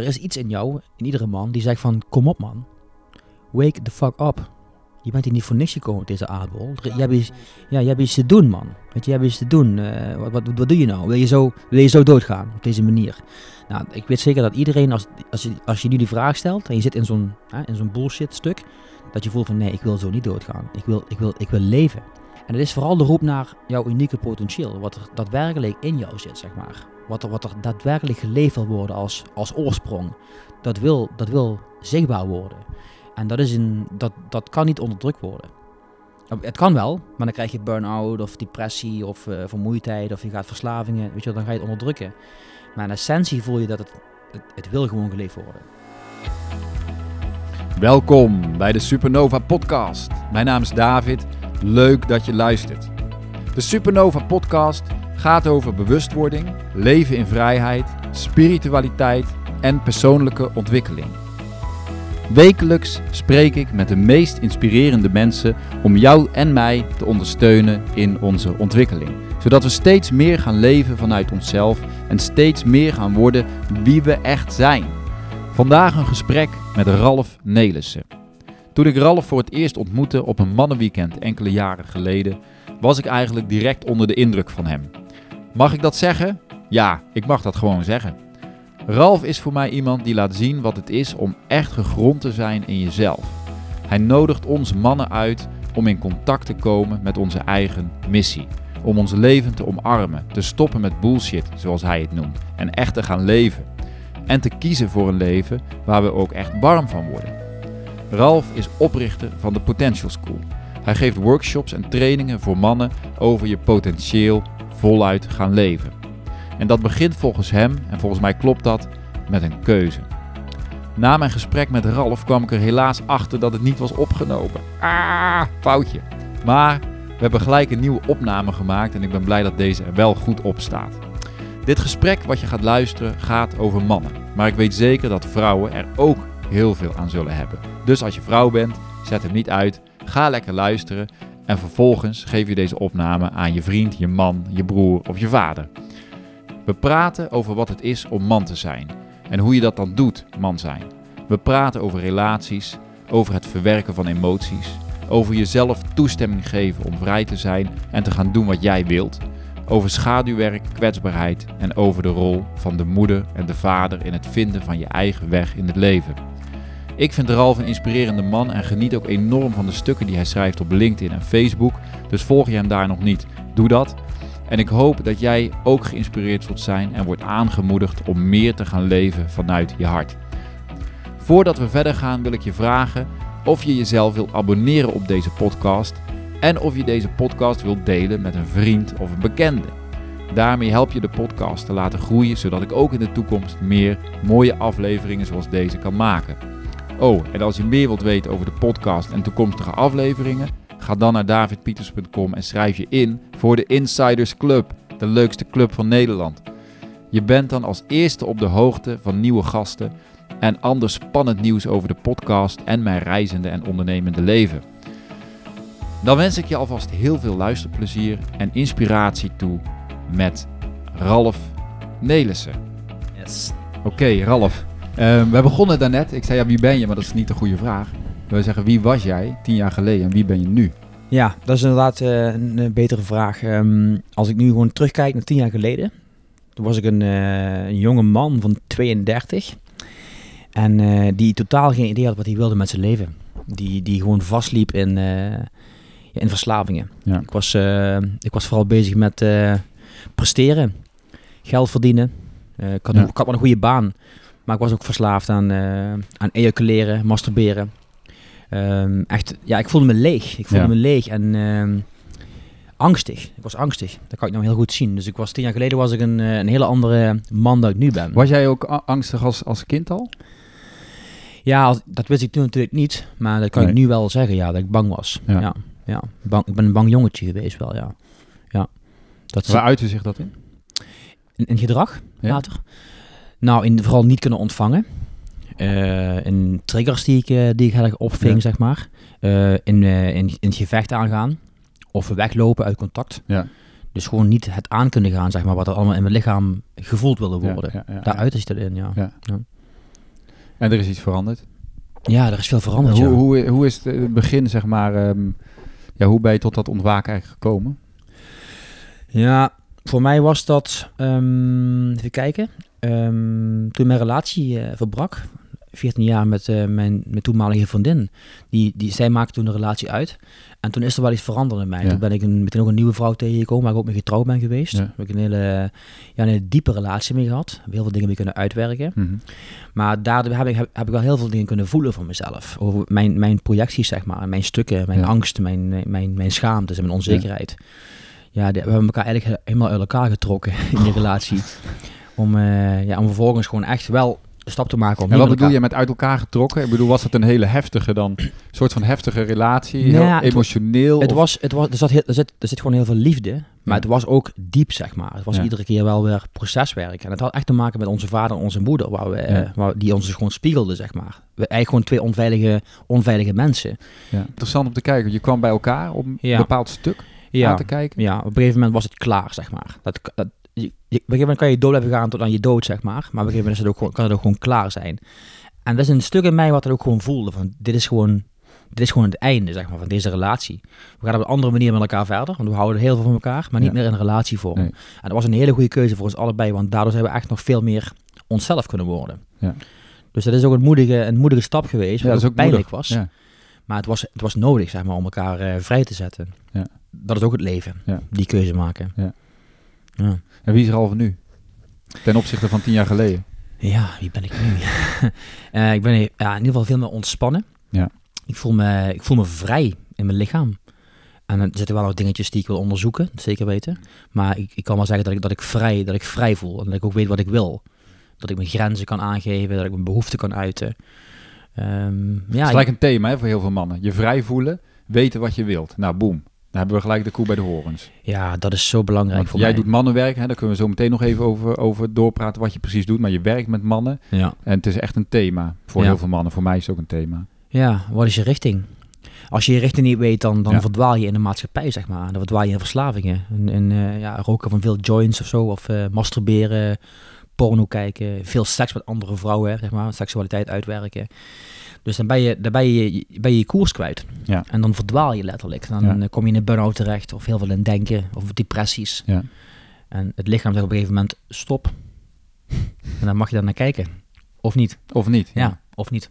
er is iets in jou, in iedere man, die zegt van, kom op man. Wake the fuck up. Je bent hier niet voor niks gekomen op deze aardbol. Je hebt iets, ja, je hebt iets te doen, man. Weet je, je hebt iets te doen. Eh, wat, wat, wat doe je nou? Wil je, zo, wil je zo doodgaan op deze manier? Nou, ik weet zeker dat iedereen, als, als, je, als je nu die vraag stelt en je zit in zo'n, hè, in zo'n bullshit stuk, dat je voelt van nee, ik wil zo niet doodgaan. Ik wil, ik wil, ik wil leven. En het is vooral de roep naar jouw unieke potentieel, wat er daadwerkelijk in jou zit, zeg maar. Wat er, wat er daadwerkelijk geleefd wil worden als, als oorsprong. Dat wil, dat wil zichtbaar worden. En dat, is een, dat, dat kan niet onderdrukt worden. Het kan wel, maar dan krijg je burn-out of depressie of eh, vermoeidheid of je gaat verslavingen, weet je dan ga je het onderdrukken. Maar in essentie voel je dat het, het, het wil gewoon geleefd worden. Welkom bij de Supernova Podcast. Mijn naam is David. Leuk dat je luistert. De Supernova Podcast gaat over bewustwording, leven in vrijheid, spiritualiteit en persoonlijke ontwikkeling. Wekelijks spreek ik met de meest inspirerende mensen om jou en mij te ondersteunen in onze ontwikkeling. Zodat we steeds meer gaan leven vanuit onszelf en steeds meer gaan worden wie we echt zijn. Vandaag een gesprek met Ralf Nelissen. Toen ik Ralf voor het eerst ontmoette op een mannenweekend enkele jaren geleden, was ik eigenlijk direct onder de indruk van hem. Mag ik dat zeggen? Ja, ik mag dat gewoon zeggen. Ralf is voor mij iemand die laat zien wat het is om echt gegrond te zijn in jezelf. Hij nodigt ons mannen uit om in contact te komen met onze eigen missie. Om ons leven te omarmen, te stoppen met bullshit, zoals hij het noemt, en echt te gaan leven en te kiezen voor een leven waar we ook echt warm van worden. Ralf is oprichter van de Potential School. Hij geeft workshops en trainingen voor mannen over je potentieel voluit gaan leven. En dat begint volgens hem, en volgens mij klopt dat, met een keuze. Na mijn gesprek met Ralf kwam ik er helaas achter dat het niet was opgenomen. Ah, foutje. Maar we hebben gelijk een nieuwe opname gemaakt en ik ben blij dat deze er wel goed op staat. Dit gesprek wat je gaat luisteren gaat over mannen. Maar ik weet zeker dat vrouwen er ook heel veel aan zullen hebben. Dus als je vrouw bent, zet hem niet uit. Ga lekker luisteren. En vervolgens geef je deze opname aan je vriend, je man, je broer of je vader. We praten over wat het is om man te zijn. En hoe je dat dan doet, man zijn. We praten over relaties, over het verwerken van emoties. Over jezelf toestemming geven om vrij te zijn en te gaan doen wat jij wilt over schaduwwerk, kwetsbaarheid en over de rol van de moeder en de vader in het vinden van je eigen weg in het leven. Ik vind Ralf een inspirerende man en geniet ook enorm van de stukken die hij schrijft op LinkedIn en Facebook, dus volg je hem daar nog niet, doe dat. En ik hoop dat jij ook geïnspireerd zult zijn en wordt aangemoedigd om meer te gaan leven vanuit je hart. Voordat we verder gaan wil ik je vragen of je jezelf wilt abonneren op deze podcast en of je deze podcast wilt delen met een vriend of een bekende. Daarmee help je de podcast te laten groeien, zodat ik ook in de toekomst meer mooie afleveringen zoals deze kan maken. Oh, en als je meer wilt weten over de podcast en toekomstige afleveringen, ga dan naar davidpieters.com en schrijf je in voor de Insiders Club, de leukste club van Nederland. Je bent dan als eerste op de hoogte van nieuwe gasten en ander spannend nieuws over de podcast en mijn reizende en ondernemende leven. Dan wens ik je alvast heel veel luisterplezier en inspiratie toe met Ralf Nelissen. Yes. Oké, Ralf. Ehm, we begonnen daarnet. Ik zei ja, wie ben je? Maar dat is niet de goede vraag. We zeggen wie was jij tien jaar geleden en wie ben je nu? Ja, dat is inderdaad eh, een, betere vraag. Ehm, als ik nu gewoon terugkijk naar tien jaar geleden, toen was ik een, eh, een jonge man van 32 en eh, die totaal geen idee had wat hij wilde met zijn leven. Die, die gewoon vastliep in, in verslavingen. Ja. Ik, was, ik was vooral bezig met presteren, geld verdienen. Ik, had Ja. ik had wel een goede baan, maar ik was ook verslaafd aan, eh, aan ejaculeren, masturberen. Ehm, echt, ja, ik voelde me leeg. Ik voelde Ja. me leeg en ehm, angstig. Ik was angstig. Dat kan ik nou heel goed zien. Dus ik was tien jaar geleden was ik een, eh, een hele andere man dan ik nu ben. Was jij ook angstig als, als kind al? Ja, als- dat wist ik toen natuurlijk niet. Maar dat kan Nee. ik nu wel zeggen, ja, dat ik bang was. Ja. Ja. Ja, Bang, ik ben een bang jongetje geweest wel, ja. ja. Dat Waar uitte zich dat in? in, in gedrag Ja. later? Nou, in vooral niet kunnen ontvangen. Eh, in triggers die ik, eh, die ik heel erg opving, Ja. zeg maar. Eh, in, in, in het gevecht aangaan. Of weglopen uit contact. Ja. Dus gewoon niet het aan kunnen gaan, zeg maar, wat er allemaal in mijn lichaam gevoeld wilde worden. ja, ja. Daaruit is dat in, ja. Ja. En er is iets veranderd. Ja, er is veel veranderd, hoe, hoe, hoe is het begin, zeg maar, ehm, ja, hoe ben je tot dat ontwaken eigenlijk gekomen? Ja, voor mij was dat, ehm, even kijken, Ehm, toen mijn relatie eh, verbrak, 14 jaar met eh, mijn, mijn toenmalige vriendin, die, die, zij maakte toen de relatie uit. En toen is er wel iets veranderd in mij. Ja. Toen ben ik een, meteen ook een nieuwe vrouw tegengekomen, waar ik ook mee getrouwd ben geweest. Ja. Daar heb ik een hele, ja, een hele diepe relatie mee gehad. Heb heel veel dingen mee kunnen uitwerken. Mhm. Maar daardoor heb ik, heb, heb ik wel heel veel dingen kunnen voelen van mezelf. Over mijn, mijn projecties, zeg maar. Mijn stukken, mijn Ja. angst, mijn, mijn, mijn, schaamte en mijn onzekerheid. Ja, die- we hebben elkaar eigenlijk helemaal uit elkaar getrokken in die relatie. Om, eh, ja, om vervolgens gewoon echt wel een stap te maken. Om En wat bedoel je met uit elkaar getrokken? Ik bedoel, was het een hele heftige dan, soort van heftige relatie, Nou heel ja, emotioneel? Het of- was, het was, er, zat heel, er, zit, er zit gewoon heel veel liefde, maar Ja. het was ook diep, zeg maar. Het was Ja. iedere keer wel weer proceswerk. En het had echt te maken met onze vader en onze moeder, waar we, eh, Ja. waar, die ons dus gewoon spiegelden, zeg maar. We, eigenlijk gewoon twee onveilige, onveilige mensen. ja. Interessant om te kijken, je kwam bij elkaar op een Ja. bepaald stuk aan te kijken. Ja, op een gegeven moment was het klaar, zeg maar. Dat, dat, je, je- op een gegeven moment kan je door blijven gaan tot aan je dood, zeg maar. Maar op een gegeven moment is het ook, kan het ook gewoon klaar zijn. En dat is een stuk in mij wat het ook gewoon voelde. Van, dit, is gewoon, dit is gewoon het einde, zeg maar, van deze relatie. We gaan op een andere manier met elkaar verder. Want we houden heel veel van elkaar, maar niet Ja. meer in een relatievorm. Nee. En dat was een hele goede keuze voor ons allebei. Want daardoor zijn we echt nog veel meer onszelf kunnen worden. Ja. Dus dat is ook een moedige, een moedige stap geweest. Ja, wat dat is ook pijnlijk moedig. was. Ja. Maar het was, het was nodig, zeg maar, om elkaar eh, vrij te zetten. Ja. Dat is ook het leven, die keuze maken. Ja. En wie is er al van nu? Ten opzichte van tien jaar geleden. Ja, wie ben ik nu? Eh, ik ben ja, in ieder geval veel meer ontspannen. Ja. Ik, voel me, ik voel me vrij in mijn lichaam. En er zitten wel nog dingetjes die ik wil onderzoeken, zeker weten. Maar ik, ik kan wel zeggen dat ik, dat, ik vrij, dat ik vrij voel. En dat ik ook weet wat ik wil. Dat ik mijn grenzen kan aangeven, dat ik mijn behoeften kan uiten. Het ja, is gelijk een thema hè, voor heel veel mannen. Je vrij voelen, weten wat je wilt. Nou, boem. Dan hebben we gelijk de koe bij de horens. ja, dat is zo belangrijk Want voor jij mij. doet mannenwerk, hè, daar kunnen we zo meteen nog even over, over doorpraten wat je precies doet. Maar je werkt met mannen Ja. en het is echt een thema voor Ja. heel veel mannen. Voor mij is het ook een thema. ja, wat is je richting? Als je je richting niet weet, dan, dan Ja. verdwaal je in de maatschappij, zeg maar. Dan verdwaal je in verslavingen. En, en eh, ja, roken van veel joints of zo, of eh, masturberen, porno kijken, veel seks met andere vrouwen, zeg maar, seksualiteit uitwerken. Dus dan ben je dan ben je, ben je, je koers kwijt. Ja. En dan verdwaal je letterlijk. Dan Ja. eh, kom je in een burn-out terecht, of heel veel in denken, of depressies. Ja. En het lichaam zegt op een gegeven moment, stop. en dan mag je daar naar kijken. Of niet. Of niet? Ja, of niet.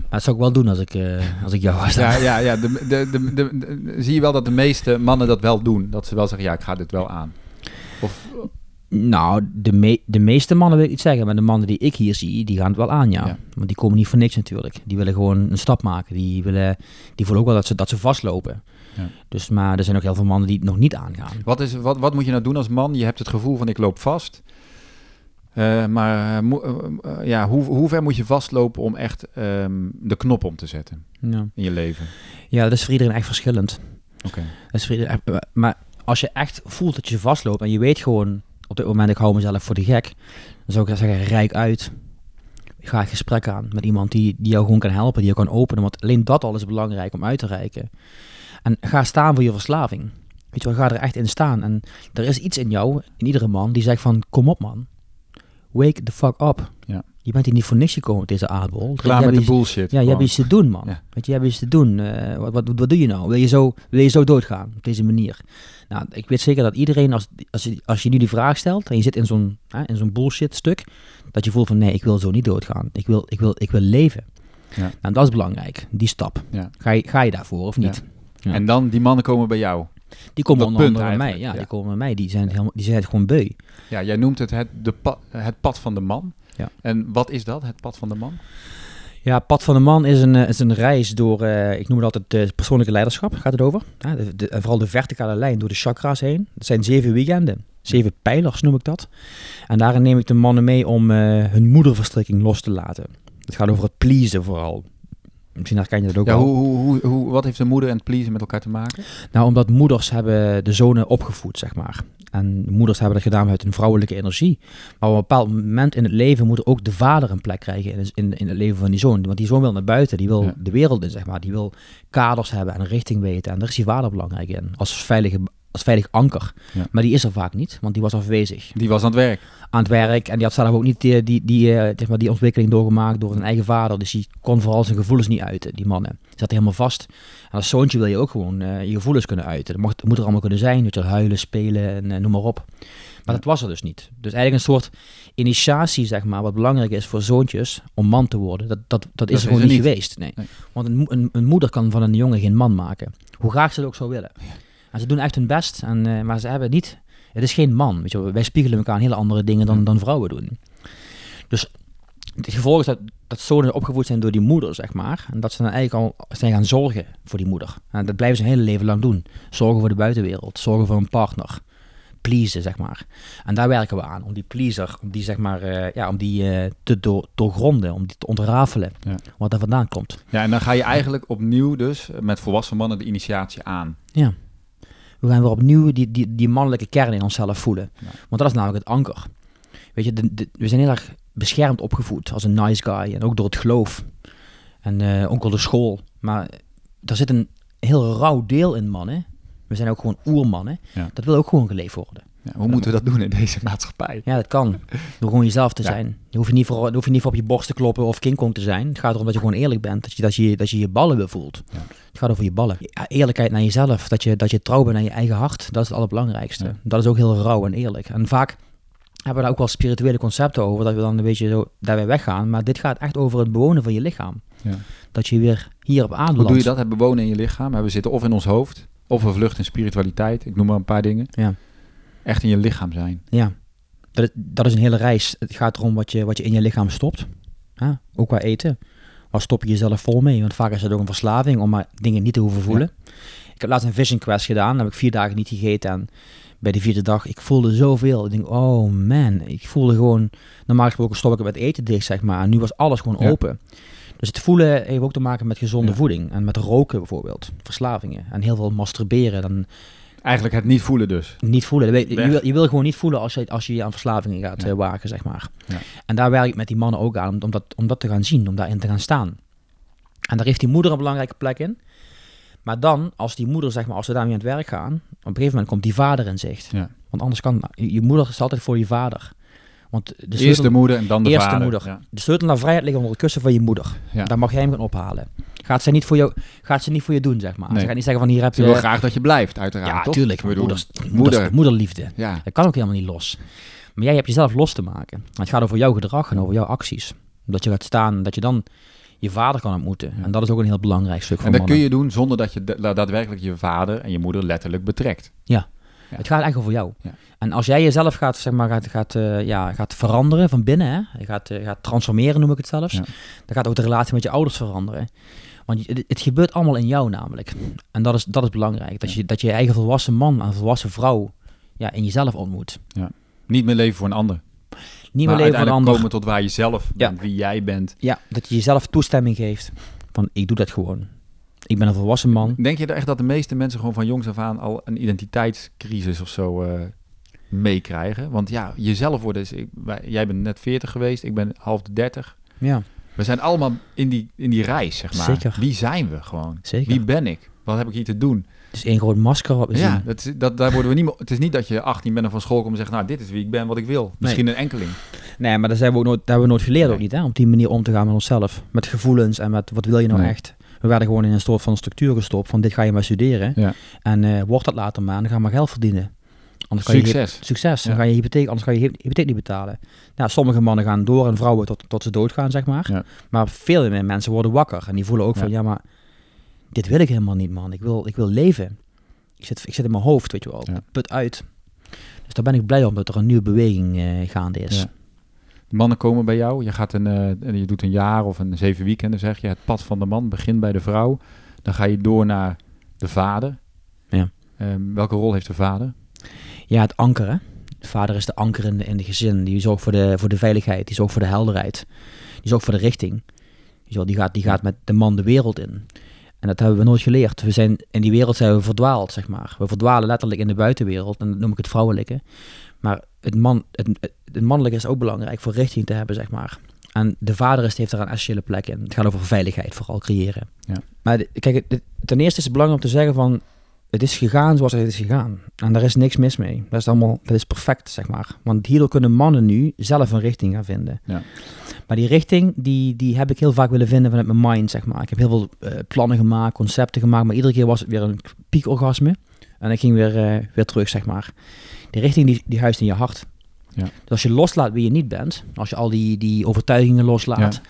Maar dat zou ik wel doen als ik, eh, als ik jou was. Ja, ja, ja. De, de- de- zie je wel dat de meeste mannen dat wel doen. Dat ze wel zeggen, ja, ik ga dit wel aan. Of, Nou, de, me- de meeste mannen wil ik niet zeggen, maar de mannen die ik hier zie, die gaan het wel aan, ja. Ja. Want die komen niet voor niks natuurlijk. Die willen gewoon een stap maken. Die, willen, die voelen ook wel dat ze, dat ze vastlopen. Ja. Dus, maar er zijn ook heel veel mannen die het nog niet aangaan. wat, is, wat, wat moet je nou doen als man? Je hebt het gevoel van, ik loop vast. Eh, maar eh, eh, ja, hoe, hoe ver moet je vastlopen om echt ehm, de knop om te zetten Ja. in je leven? ja, dat is voor iedereen echt verschillend. Oké. Maar als je echt voelt dat je vastloopt en je weet gewoon op dit moment, ik hou mezelf voor de gek, dan zou ik zeggen, rijk uit. Ga een gesprek aan met iemand die, die jou gewoon kan helpen, die jou kan openen. Want alleen dat al is belangrijk om uit te reiken. En ga staan voor je verslaving. Weet je wel, ga er echt in staan. En er is iets in jou, in iedere man, die zegt van, kom op man. Wake the fuck up. Ja. Je bent hier niet voor niks gekomen op deze aardbol. Klaar Je met de iets- bullshit. ja, je hebt iets te doen, man. Ja. Weet je, je hebt iets te doen. Eh, wat, wat, wat doe je nou? Wil je, zo, wil je zo doodgaan op deze manier? Nou, ik weet zeker dat iedereen, als, als, je, als je nu die vraag stelt en je zit in zo'n, hè, in zo'n bullshit stuk, dat je voelt van nee, ik wil zo niet doodgaan. Ik wil, ik wil, ik wil leven. Ja. Nou, dat is belangrijk, die stap. Ja. Ga, je, ga je daarvoor of niet? Ja. En dan, die mannen komen bij jou. Die komen onder andere bij mij. Ja, die komen bij mij. Die zijn, helemaal, die zijn het gewoon beu. Ja, jij noemt het het, de pa- het pad van de man. Ja. En wat is dat, het pad van de man? Ja, Pad van de Man is een, eh, is een reis door, eh, ik noem het altijd uh, persoonlijke leiderschap, gaat het over. Ja, de, de- en vooral de verticale lijn door de chakra's heen. Het zijn zeven weekenden, zeven pijlers noem ik dat. En daarin neem ik de mannen mee om eh, hun moederverstrikking los te laten. Het gaat over het pleasen vooral. Misschien herken je dat ook Ja, hoe, hoe, hoe- wat heeft de moeder en het pleasen met elkaar te maken? Nou, omdat moeders hebben de zonen opgevoed, zeg maar. En moeders hebben dat gedaan uit hun vrouwelijke energie. Maar op een bepaald moment in het leven moet ook de vader een plek krijgen in, in, in het leven van die zoon. Want die zoon wil naar buiten, die wil Ja. de wereld in, zeg maar. Die wil kaders hebben en een richting weten. En daar is die vader belangrijk in. Als veilige als veilig anker. Ja. Maar die is er vaak niet, want die was afwezig Die was aan het werk. aan het werk. En die had zelf ook niet die, die, die, eh, zeg maar, die ontwikkeling doorgemaakt door zijn eigen vader. Dus die kon vooral zijn gevoelens niet uiten, die mannen. Zat helemaal vast. En als zoontje wil je ook gewoon eh, je gevoelens kunnen uiten. Dat, dat moet er allemaal kunnen zijn. Dat je huilen, spelen en eh, noem maar op. Maar dat was er dus niet. Dus eigenlijk een soort initiatie, zeg maar, wat belangrijk is voor zoontjes om man te worden. Dat, dat, dat is is er gewoon er niet geweest. Nee. Nee. Want een, een moeder kan van een jongen geen man maken. Hoe graag ze het ook zou willen. En ze doen echt hun best, en, eh, maar ze hebben niet... Het is geen man. Weet je, wij spiegelen elkaar aan hele andere dingen dan, dan vrouwen doen. Dus het gevolg is dat, dat zonen opgevoed zijn door die moeder, zeg maar. En dat ze dan eigenlijk al zijn gaan zorgen voor die moeder. En dat blijven ze hun hele leven lang doen. Zorgen voor de buitenwereld, zorgen voor een partner. Pleasen, zeg maar. En daar werken we aan, om die pleaser, om die, zeg maar, eh, ja, om die eh, te door, doorgronden, om die te ontrafelen, Ja. wat daar vandaan komt. Ja, en dan ga je eigenlijk opnieuw dus met volwassen mannen de initiatie aan. Ja. We gaan weer opnieuw die, die, die mannelijke kern in onszelf voelen. Ja. Want dat is namelijk het anker. Weet je, de, de- we zijn heel erg beschermd opgevoed als een nice guy. En ook door het geloof. En eh, ook door de school. Maar er zit een heel rauw deel in mannen. We zijn ook gewoon oermannen. Ja. Dat wil ook gewoon geleefd worden. Ja, hoe moeten we dat doen in deze maatschappij? Ja, dat kan. Door gewoon jezelf te Ja. zijn. Je hoeft niet voor, je hoeft je niet voor op je borst te kloppen of King Kong te zijn. Het gaat erom dat je gewoon eerlijk bent. Dat je dat je, dat je, je ballen weer voelt. Ja. Het gaat over je ballen. Eerlijkheid naar jezelf. Dat je, dat je trouw bent aan je eigen hart. Dat is het allerbelangrijkste. Dat is ook heel rauw en eerlijk. En vaak hebben we daar ook wel spirituele concepten over. Dat we dan een beetje zo daarbij weggaan. Maar dit gaat echt over het bewonen van je lichaam. Ja. Dat je weer hier op aarde Hoe doe je dat? Het bewonen in je lichaam. We zitten of in ons hoofd, of we vluchten in spiritualiteit. Ik noem maar een paar dingen. Ja. Echt in je lichaam zijn. Ja, dat, is- dat is een hele reis. Het gaat erom wat je, wat je in je lichaam stopt. Ja, ook qua eten. Waar stop je jezelf vol mee? Want vaak is het ook een verslaving om maar dingen niet te hoeven voelen. Ik heb laatst een vision quest gedaan. Dan heb ik vier dagen niet gegeten. En bij de vierde dag, ik voelde zoveel. Ik denk, oh man. Ik voelde gewoon... Normaal gesproken stop ik het met eten dicht, zeg maar. En nu was alles gewoon Ja. open. Dus het voelen heeft ook te maken met gezonde Ja. voeding. En met roken bijvoorbeeld. Verslavingen. En heel veel masturberen. Dan Eigenlijk het niet voelen dus. niet voelen. Je wil, je wil gewoon niet voelen als je, als je je aan verslavingen gaat Ja. eh, wagen, zeg maar. Ja. En daar werk ik met die mannen ook aan, om dat, om dat te gaan zien, om daarin te gaan staan. En daar heeft die moeder een belangrijke plek in. Maar dan, als die moeder, zeg maar, als ze daarmee aan het werk gaan, op een gegeven moment komt die vader in zicht. Ja. Want anders kan, je, je moeder is altijd voor je vader. Want de Eerst sleutel, de moeder en dan de Eerst de vader. moeder. Ja. de sleutel naar vrijheid ligt onder het kussen van je moeder. Ja. Daar mag jij hem gaan ophalen. Gaat ze niet voor jou, gaat ze niet voor je doen, zeg maar. Nee. Ze gaat niet zeggen van hier heb Ze je... wil graag dat je blijft, uiteraard. ja, toch? tuurlijk. Moeders, moeder. moederliefde. Ja. Dat kan ook helemaal niet los. Maar jij hebt jezelf los te maken. Het gaat over jouw gedrag en over jouw acties. Dat je gaat staan, dat je dan je vader kan ontmoeten. Ja. En dat is ook een heel belangrijk stuk En dat kun je doen zonder dat je da- daadwerkelijk je vader en je moeder letterlijk betrekt. Ja. Het gaat echt over jou. Ja. En als jij jezelf gaat, zeg maar, gaat, gaat, eh, ja, gaat veranderen van binnen, hè? Je gaat, eh, gaat transformeren, noem ik het zelfs. Ja. Dan gaat ook de relatie met je ouders veranderen. Want het, het gebeurt allemaal in jou namelijk. En dat is, dat is belangrijk. Dat, Ja. je, dat je eigen volwassen man en volwassen vrouw ja, in jezelf ontmoet. Niet meer leven voor een ander. Niet meer leven voor een uiteindelijk ander. komen tot waar je zelf Ja. bent, wie jij bent. Ja, dat je jezelf toestemming geeft. Van, ik doe dat gewoon. Ik ben een volwassen man. Denk je echt dat de meeste mensen gewoon van jongs af aan al een identiteitscrisis of zo eh, meekrijgen? Want ja, jezelf worden is... Ik, wij- jij bent net 40 geweest, ik ben half de 30. Ja, We zijn allemaal in die, in die reis, zeg maar. Zeker. Wie zijn we gewoon? zeker. Wie ben ik? Wat heb ik hier te doen? Is één groot masker we Ja, zien. dat, is- dat, daar worden we niet meer... Het is niet dat je 18 bent en van school komt en zegt... Nou, dit is wie ik ben, wat ik wil. Misschien een enkeling. Nee, maar dat, zijn we ook nooit, dat hebben we nooit geleerd Nee. ook niet, hè? Om op die manier om te gaan met onszelf. Met gevoelens en met wat wil je nou Nee. echt. We werden gewoon in een soort van structuur gestopt van dit ga je maar studeren. Ja. En eh word dat later maar dan ga maar geld verdienen. Anders kan Je, Succes. succes. Dan Ja. ga je hypotheek, anders ga je hy- hypotheek niet betalen. Nou, sommige mannen gaan door en vrouwen tot, tot ze doodgaan, zeg maar. Ja. Maar veel meer mensen worden wakker en die voelen ook van ja, maar dit wil ik helemaal niet, man. Ik wil, ik wil leven. Ik zit, ik zit in mijn hoofd, weet je wel. Put uit. Dus daar ben ik blij om dat er een nieuwe beweging eh, gaande is. Mannen komen bij jou. Je, gaat een, eh, je doet een jaar of een zeven weekenden, zeg je. Het pad van de man begint bij de vrouw. Dan ga je door naar de vader. Ja. Ehm, welke rol heeft de vader? Ja, het anker, hè. De vader is de anker in de, in de gezin. Die zorgt voor de, voor de veiligheid. Die zorgt voor de helderheid. Die zorgt voor de richting. Die, gaat, die gaat met de man de wereld in. En dat hebben we nooit geleerd. We zijn, in die wereld zijn we verdwaald, zeg maar. We verdwalen letterlijk in de buitenwereld. En dat noem ik het vrouwelijke. Maar het, man, het, het, mannelijke is ook belangrijk voor richting te hebben, zeg maar. En de vader is, heeft daar een essentiële plek in. Het gaat over veiligheid vooral creëren. Ja. Maar de- kijk, ten eerste is het belangrijk om te zeggen van... het is gegaan zoals het is gegaan. En daar is niks mis mee. Dat is allemaal, dat is perfect, zeg maar. Want hierdoor kunnen mannen nu zelf een richting gaan vinden. Ja. Maar die richting, die, die heb ik heel vaak willen vinden vanuit mijn mind, zeg maar. Ik heb heel veel eh, plannen gemaakt, concepten gemaakt, maar iedere keer was het weer een piekorgasme. En ik ging weer, eh, weer terug, zeg maar. Die richting, die, die huist in je hart. Ja. Dus als je loslaat wie je niet bent, als je al die, die overtuigingen loslaat, Ja.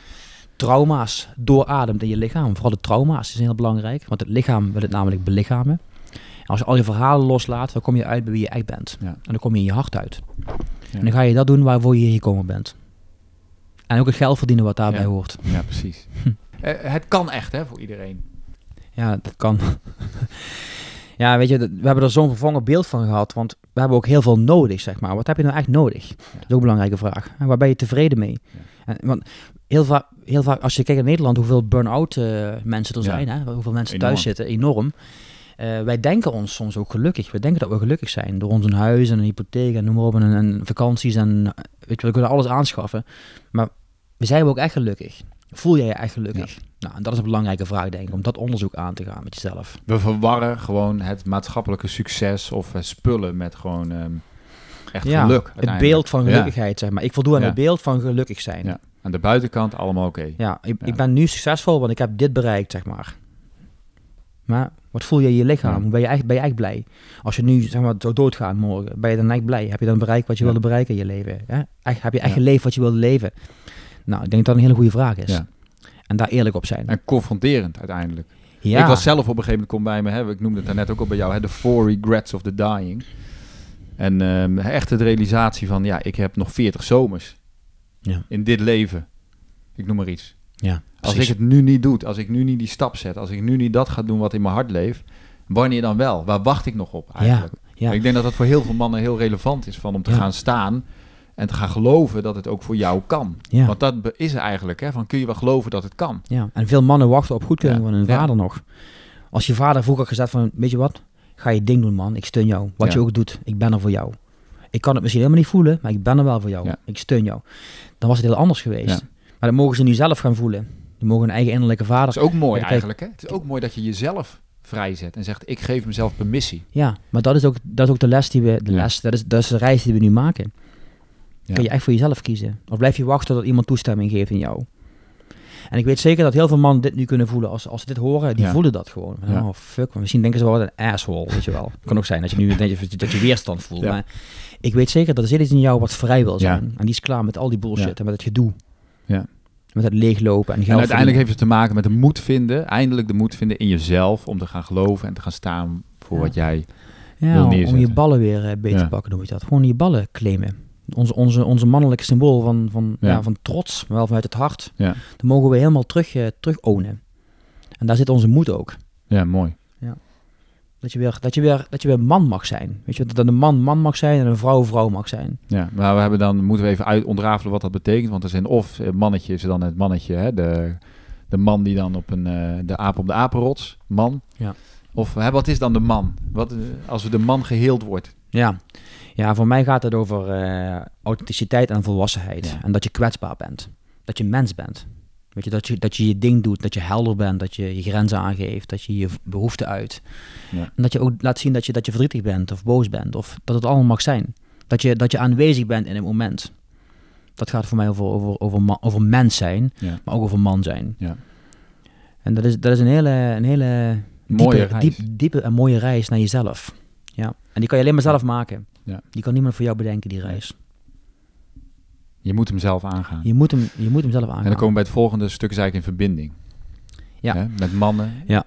trauma's doorademt in je lichaam, vooral de trauma's is heel belangrijk, want het lichaam wil het namelijk belichamen. En als je al je verhalen loslaat, dan kom je uit bij wie je echt bent. Ja. En dan kom je in je hart uit. En dan ga je dat doen waarvoor je hier gekomen bent. En ook het geld verdienen wat daarbij hoort. Ja, precies. Eh, het kan echt, hè, voor iedereen. Ja, dat kan. Ja, weet je, we hebben er zo'n vervangen beeld van gehad, want we hebben ook heel veel nodig, zeg maar. Wat heb je nou echt nodig? Dat is ook een belangrijke vraag. En waar ben je tevreden mee? En, want heel vaak, heel vaak, als je kijkt in Nederland, hoeveel burn-out eh, mensen er zijn, hè? hoeveel mensen Enorm. thuis zitten, enorm. Eh, wij denken ons soms ook gelukkig. We denken dat we gelukkig zijn door ons een huis en een hypotheek en noem maar op en, en vakanties en eh, weet je, we kunnen alles aanschaffen. Maar zijn we ook echt gelukkig? Voel jij je echt gelukkig? Nou, en dat is een belangrijke vraag, denk ik, om dat onderzoek aan te gaan met jezelf. We verwarren gewoon het maatschappelijke succes of eh, spullen met gewoon ehm, echt ja, geluk. het beeld van Ja. gelukkigheid, zeg maar. Ik voldoe aan het beeld van gelukkig zijn. Ja. Aan de buitenkant allemaal oké. Ja, ik, ik ben nu succesvol, want ik heb dit bereikt, zeg maar. Maar wat voel je in je lichaam? Ben, je echt, ben je echt blij? Als je nu zeg maar, zou doodgaan morgen, ben je dan echt blij? Heb je dan bereikt wat je wilde bereiken in je leven? Echt, heb je echt geleefd wat je wilde leven? Nou, ik denk dat dat een hele goede vraag is. Ja. En daar eerlijk op zijn. En confronterend uiteindelijk. ja. Ik was zelf op een gegeven moment, kom bij me, hè, ik noemde het daarnet ook al bij jou, hè, de four regrets of the dying. En ehm, echt de realisatie van, ja, ik heb nog 40 zomers Ja. in dit leven. Ik noem maar iets. ja, Als ik het nu niet doe, als ik nu niet die stap zet, als ik nu niet dat ga doen wat in mijn hart leeft, wanneer dan wel? Waar wacht ik nog op eigenlijk? ja. Ik denk dat dat voor heel veel mannen heel relevant is van om te Ja. gaan staan en te gaan geloven dat het ook voor jou kan. Ja. Want dat is eigenlijk, hè, van kun je wel geloven dat het kan? Ja, en veel mannen wachten op goedkeuring Ja, van hun vader nog. Als je vader vroeger gezegd van, weet je wat, ga je ding doen man, ik steun jou. Wat Ja. je ook doet, ik ben er voor jou. Ik kan het misschien helemaal niet voelen, maar ik ben er wel voor jou. Ja. Ik steun jou. Dan was het heel anders geweest. Maar dat mogen ze nu zelf gaan voelen. Die mogen hun eigen innerlijke Dat vader... is ook mooi kijk- eigenlijk. Hè? Het is ook mooi dat je jezelf vrijzet en zegt: Ik geef mezelf permissie. Ja, maar dat is ook, dat is ook de les die we... De les, dat is, dat is de reis die we nu maken. Ja. Kun je echt voor jezelf kiezen. Of blijf je wachten tot iemand toestemming geeft in jou. En ik weet zeker dat heel veel mannen dit nu kunnen voelen. Als, als ze dit horen, die Ja. voelen dat gewoon. Ja. Oh, fuck. Misschien denken ze wel wat een asshole, weet je wel. Het kan ook zijn dat je nu denk je, dat je weerstand voelt. Ja. Maar ik weet zeker dat er zit iets in jou wat vrij wil zijn. En die is klaar met al die bullshit en met het gedoe. Ja. Met het leeglopen en geld En uiteindelijk heeft het te maken met de moed vinden, eindelijk de moed vinden in jezelf om te gaan geloven en te gaan staan voor wat jij. wil om- om je ballen weer eh, beter te pakken, noem je dat. Gewoon je ballen claimen. Onze, onze, onze mannelijke symbool van, van, ja. Ja. van trots, maar wel vanuit het hart. Ja, Dat mogen we helemaal terug, eh, terug ownen. En daar zit onze moed ook. ja mooi. Dat je, weer, dat, je weer, dat je weer man mag zijn. Weet je, dat een man man mag zijn en een vrouw vrouw mag zijn. Ja, maar we hebben dan moeten we even uit ontrafelen wat dat betekent, want er zijn of eh, mannetje is dan het mannetje, hè, de, de man die dan op een eh, de aap op de apenrots, man. Ja. Of hè, wat is dan de man? Wat als de man geheeld wordt? Ja, ja voor mij gaat het over eh, authenticiteit en volwassenheid. Ja. En dat je kwetsbaar bent. Dat je mens bent. Weet je, dat je, dat je je ding doet, dat je helder bent, dat je je grenzen aangeeft, dat je je behoeften uit. Ja. En dat je ook laat zien dat je, dat je verdrietig bent of boos bent, of dat het allemaal mag zijn. Dat je, dat je aanwezig bent in het moment. Dat gaat voor mij over, over, over, over mens zijn, Ja. maar ook over man zijn. Ja. En dat is, dat is een hele, een hele Mooie diepe, reis. diep, diepe en mooie reis naar jezelf. Ja. En die kan je alleen maar zelf maken. Ja. Die kan niemand voor jou bedenken, die reis. Je moet hem zelf aangaan. Je moet hem, je moet hem zelf aangaan. En dan komen we bij het volgende stuk, is eigenlijk in verbinding. Ja. Hè, met mannen. Ja.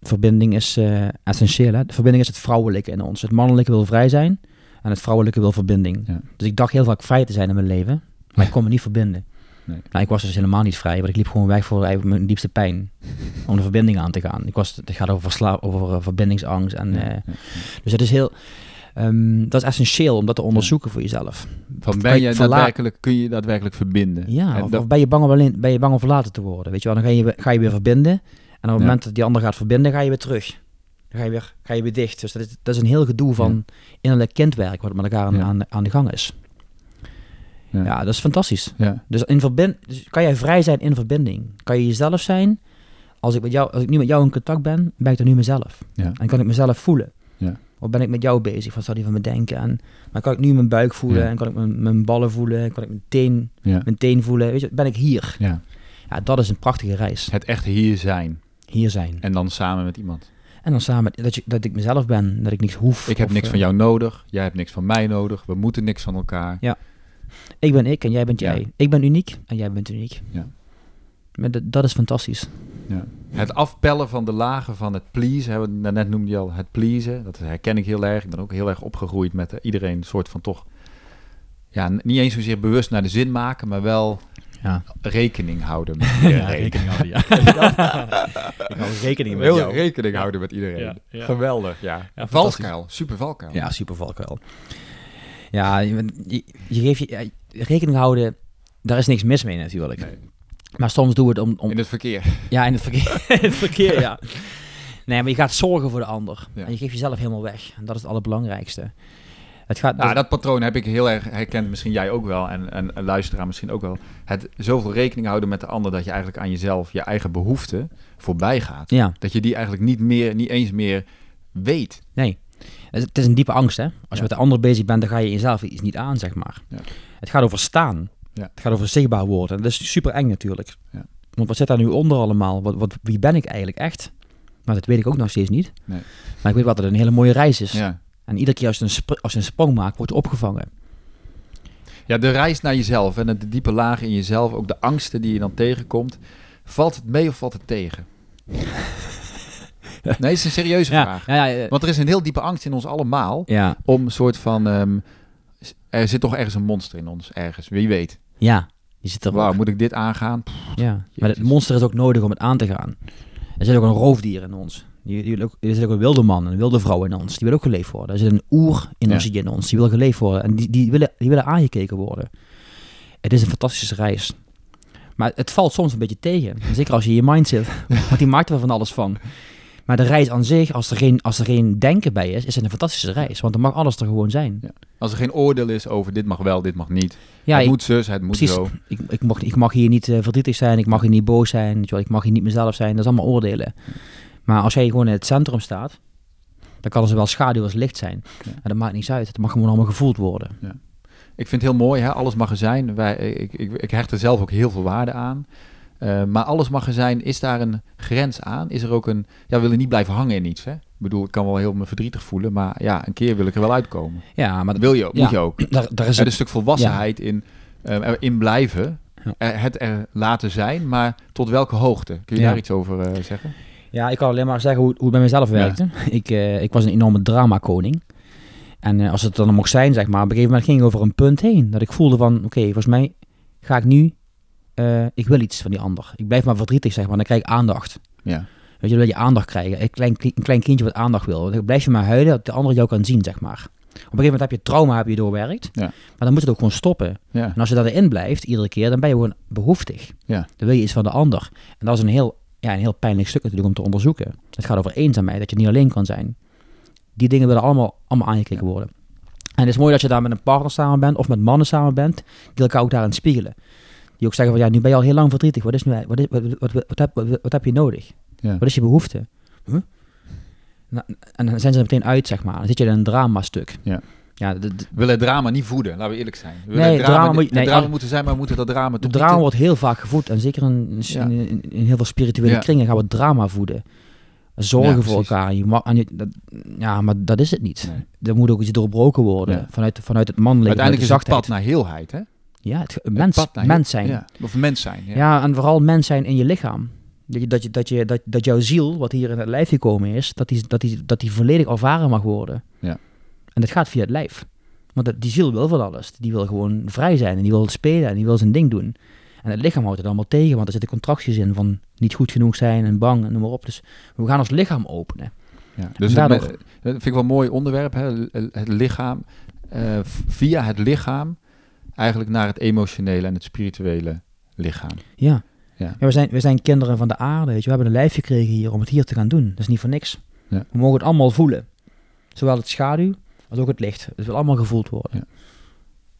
Verbinding is eh, essentieel. Hè? De verbinding is het vrouwelijke in ons. Het mannelijke wil vrij zijn en het vrouwelijke wil verbinding. Ja. Dus ik dacht heel vaak vrij te zijn in mijn leven, maar ik kon me niet verbinden. Nee. Nou, ik was dus helemaal niet vrij, want ik liep gewoon weg voor eigenlijk mijn diepste pijn. Om de verbinding aan te gaan. Ik was, het gaat over, versla- over eh, verbindingsangst. En, Ja, eh, ja, ja. Dus het is heel, ehm, dat is essentieel om dat te onderzoeken voor jezelf. Van ben je daadwerkelijk, kun je daadwerkelijk verbinden? Ja, En of, dat- of ben, je bang om alleen, ben je bang om verlaten te worden? Weet je wel, dan ga je, weer- ga je weer verbinden. En op het Ja. moment dat die ander gaat verbinden, ga je weer terug. Dan ga je weer, ga je weer dicht. Dus dat is, dat is een heel gedoe van innerlijk kindwerk wat met elkaar aan, aan, aan de gang is. Ja. Ja, dat is fantastisch. ja. Dus, in verbind, dus kan jij vrij zijn in verbinding? Kan je jezelf zijn als ik, met jou, als ik nu met jou in contact ben, ben ik er nu mezelf. Ja. En kan ik mezelf voelen. Ja. Of ben ik met jou bezig? Wat zal die van me denken? En maar kan ik nu mijn buik voelen? Ja. En kan ik mijn, mijn ballen voelen? En kan ik mijn teen, Ja. mijn teen voelen? Weet je, ben ik hier? ja. Ja, dat is een prachtige reis. Het echt hier zijn. Hier zijn. En dan samen met iemand. En dan samen, dat, je, dat ik mezelf ben. Dat ik niks hoef. Ik heb of, niks eh, van jou nodig. Jij hebt niks van mij nodig. We moeten niks van elkaar. Ik ben ik en jij bent Ja. jij. Ik ben uniek en jij bent uniek. Ja. Maar dat, dat is fantastisch. Ja. Het afpellen van de lagen van het pleasen. Hebben we net noemde je al het pleasen. Dat herken ik heel erg. Ik ben ook heel erg opgegroeid met eh, iedereen een soort van toch... Ja, niet eens zozeer bewust naar de zin maken, maar wel Ja. rekening houden met iedereen. rekening houden, ja. ik hou rekening met Heel jou. rekening houden met iedereen. Ja, ja. Geweldig, ja. Ja, valkuil, super valkuil. Ja, super valkuil. Ja, je, je, je geeft je, ja, rekening houden, daar is niks mis mee natuurlijk. Nee. Maar soms doen we het om... om In het verkeer. ja, in het verkeer, in het verkeer, ja. Nee, maar je gaat zorgen voor de ander. Ja. En je geeft jezelf helemaal weg. En dat is het allerbelangrijkste. Het gaat... Nou, dat patroon heb ik heel erg herkend. Misschien jij ook wel. En, en luisteraar misschien ook wel. Het zoveel rekening houden met de ander. Dat je eigenlijk aan jezelf, je eigen behoeften voorbij gaat. ja, Dat je die eigenlijk niet meer, niet eens meer weet. nee. Het is- een diepe angst, hè. Als Ja. je met de ander bezig bent, dan ga je jezelf iets niet aan, zeg maar. Ja. Het gaat over staan. Ja. Het gaat over zichtbaar worden. Dat is super eng natuurlijk. Ja. Want wat zit daar nu onder allemaal? Wat, wat, wie ben ik eigenlijk echt? Maar dat weet ik ook nog steeds niet. Nee. Maar ik weet wat het een hele mooie reis is. Ja. En iedere keer als je een, als je een sprong maakt, word je opgevangen. ja, de reis naar jezelf en de diepe lagen in jezelf. Ook de angsten die je dan tegenkomt. Valt het mee of valt het tegen? Nee, het is een serieuze Ja, vraag. ja. Want er is een heel diepe angst in ons allemaal. Om een soort van... ehm, er zit toch ergens een monster in ons. Ergens. Wie weet. Ja. Je zit er Wauw, moet ik dit aangaan? Pff, Ja. Maar het monster is ook nodig om het aan te gaan. Er zit ook een roofdier in ons. Die, die er zit ook een wilde man, een wilde vrouw in ons. Die wil ook geleefd worden. Er zit een oer-energie in ons. Die wil geleefd worden. En die, die, willen, die willen aangekeken worden. Het is een fantastische reis. Maar het valt soms een beetje tegen. Zeker als je in je mind zit. Want die maakt er van alles van. Maar de reis aan zich, als er, geen, als er geen denken bij is, is het een fantastische reis. Want dan mag alles er gewoon zijn. Ja. Als er geen oordeel is over dit mag wel, dit mag niet. Ja, het ik, moet zus, het moet precies. zo. ik, ik, mag, ik mag hier niet eh, verdrietig zijn. Ik mag hier niet boos zijn. weet je wel, Ik mag hier niet mezelf zijn. Dat is allemaal oordelen. Maar als jij gewoon in het centrum staat, dan kan er zowel schaduw als licht zijn. Ja. En dat maakt niets uit. Het mag gewoon allemaal gevoeld worden. Ik vind het heel mooi, hè? alles mag er zijn. Wij, ik, ik, ik hecht er zelf ook heel veel waarde aan. Eh, maar alles mag er zijn. Is daar een grens aan? Is er ook een... Ja, we willen niet blijven hangen in iets, hè? Ik bedoel, ik kan wel heel me verdrietig voelen, maar ja, een keer wil ik er wel uitkomen. Ja, maar Dat wil je ook, Ja. moet je ook. daar, daar is Er is een stuk volwassenheid in, eh, erin blijven. Ja. Er- het er laten zijn, maar tot welke hoogte? Kun je daar iets over eh, zeggen? Ja, ik kan alleen maar zeggen hoe, hoe het bij mezelf werkte. Ik, ik was een enorme dramakoning. En als het dan mocht zijn, zeg maar, op een gegeven moment ging ik over een punt heen. Dat ik voelde van, oké, volgens mij ga ik nu, eh, ik wil iets van die ander. Ik blijf maar verdrietig, zeg maar, dan krijg ik aandacht. Ja. Weet je, dan wil je aandacht krijgen. Een klein, een klein kindje wat aandacht wil. Dan blijf je maar huilen dat de ander jou kan zien, zeg maar. Op een gegeven moment heb je trauma heb je doorwerkt. Ja. Maar dan moet het ook gewoon stoppen. Ja. En als je daarin blijft, iedere keer, dan ben je gewoon behoeftig. Ja. Dan wil je iets van de ander. En dat is een heel, ja, een heel pijnlijk stuk natuurlijk om te onderzoeken. Het gaat over eenzaamheid, dat je niet alleen kan zijn. Die dingen willen allemaal, allemaal aangekeken worden. En het is mooi dat je daar met een partner samen bent, of met mannen samen bent, die elkaar ook daarin spiegelen. Die ook zeggen van, ja, nu ben je al heel lang verdrietig. Wat, is nu, wat, is, wat, wat, wat, wat heb, wat, wat heb je nodig? Ja. Wat is je behoefte? Huh? Nou, En dan zijn ze er meteen uit, zeg maar. Dan zit je in een dramastuk. Ja. Ja, de, willen het drama niet voeden, laten we eerlijk zijn. We Nee, het drama, drama moet het nee, drama moeten zijn, maar we moeten dat drama de toch drama wordt heel vaak gevoed. En zeker in, Ja. in, in, in heel veel spirituele Ja. kringen gaan we drama voeden. Zorgen Ja, voor elkaar. Je mag, en je- dat, ja, maar dat is het niet. Nee. Er moet ook iets doorbroken worden. Ja. Vanuit, vanuit het mannelijke, Uiteindelijk is het pad naar heelheid, hè? Ja, het, Het mens, pad mens zijn. Ja. Of mens zijn, ja. Ja, en vooral mens zijn in je lichaam. Dat, je, dat, je, dat, je, dat, dat jouw ziel, wat hier in het lijf gekomen is, dat die, dat, die, dat die volledig ervaren mag worden. Ja. En dat gaat via het lijf. Want dat, die ziel wil van alles. Die wil gewoon vrij zijn en die wil spelen en die wil zijn ding doen. En het lichaam houdt het allemaal tegen, want er zitten contracties in van niet goed genoeg zijn en bang en noem maar op. Dus we gaan ons lichaam openen. Ja, dus Daardoor- dat vind ik wel een mooi onderwerp, hè? het lichaam, eh, via het lichaam eigenlijk naar het emotionele en het spirituele lichaam. Ja. Ja. we, zijn, we zijn kinderen van de aarde, weet je. We hebben een lijf gekregen hier om het hier te gaan doen. Dat is niet voor niks. Ja. We mogen het allemaal voelen. Zowel het schaduw als ook het licht. Het wil allemaal gevoeld worden. Ja.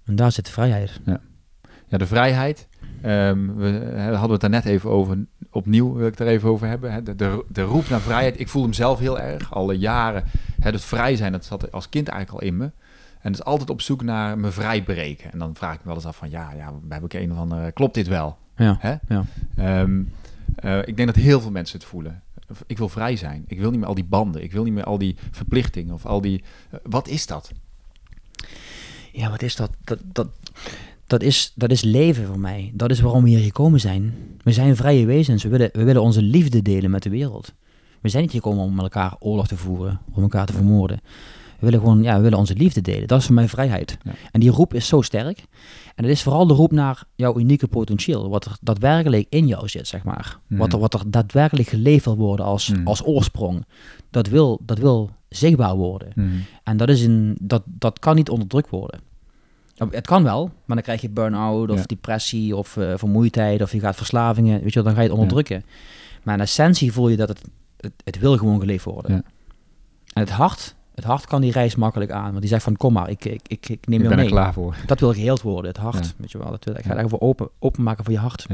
En daar zit de vrijheid. Ja, de vrijheid, ehm, we eh, hadden het daar net even over, opnieuw wil ik het er even over hebben. Hè. De, de, de roep naar vrijheid. Ik voel hem zelf heel erg. Alle jaren. Hè, het vrij zijn, dat zat als kind eigenlijk al in me. En het is altijd op zoek naar me vrij breken. En dan vraag ik me wel eens af van, ja, ja heb ik een of andere... Klopt dit wel? Ja, Hè? ja. Ehm, eh, ik denk dat heel veel mensen het voelen. Ik wil vrij zijn. Ik wil niet meer al die banden. Ik wil niet meer al die verplichtingen of al die... eh, wat is dat? Ja, wat is dat? Dat, dat, dat, is, dat is leven voor mij. Dat is waarom we hier gekomen zijn. We zijn vrije wezens. We willen, we willen onze liefde delen met de wereld. We zijn niet gekomen om met elkaar oorlog te voeren, om elkaar te vermoorden. We willen gewoon, ja, we willen onze liefde delen. Dat is voor mij vrijheid. Ja. En die roep is zo sterk. En het is vooral de roep naar jouw unieke potentieel. Wat er daadwerkelijk in jou zit, zeg maar. Mhm. Wat, er, wat er daadwerkelijk geleefd wil worden als, Mhm. als oorsprong. Dat wil, dat wil zichtbaar worden. En dat, is een, dat, dat kan niet onderdrukt worden. Het kan wel, maar dan krijg je burn-out of Ja. depressie of eh, vermoeidheid of je gaat verslavingen. Weet je, wel, dan ga je het onderdrukken. Maar in essentie voel je dat het, het, het wil gewoon geleefd worden. Ja. En het hart, het hart kan die reis makkelijk aan. Want die zegt van kom maar, ik, ik, ik, ik neem Ik je ben er mee. klaar voor. Dat wil geheeld worden, het hart. Ja. Weet je wel, dat wil, ik ga Ja. even open, openmaken voor je hart.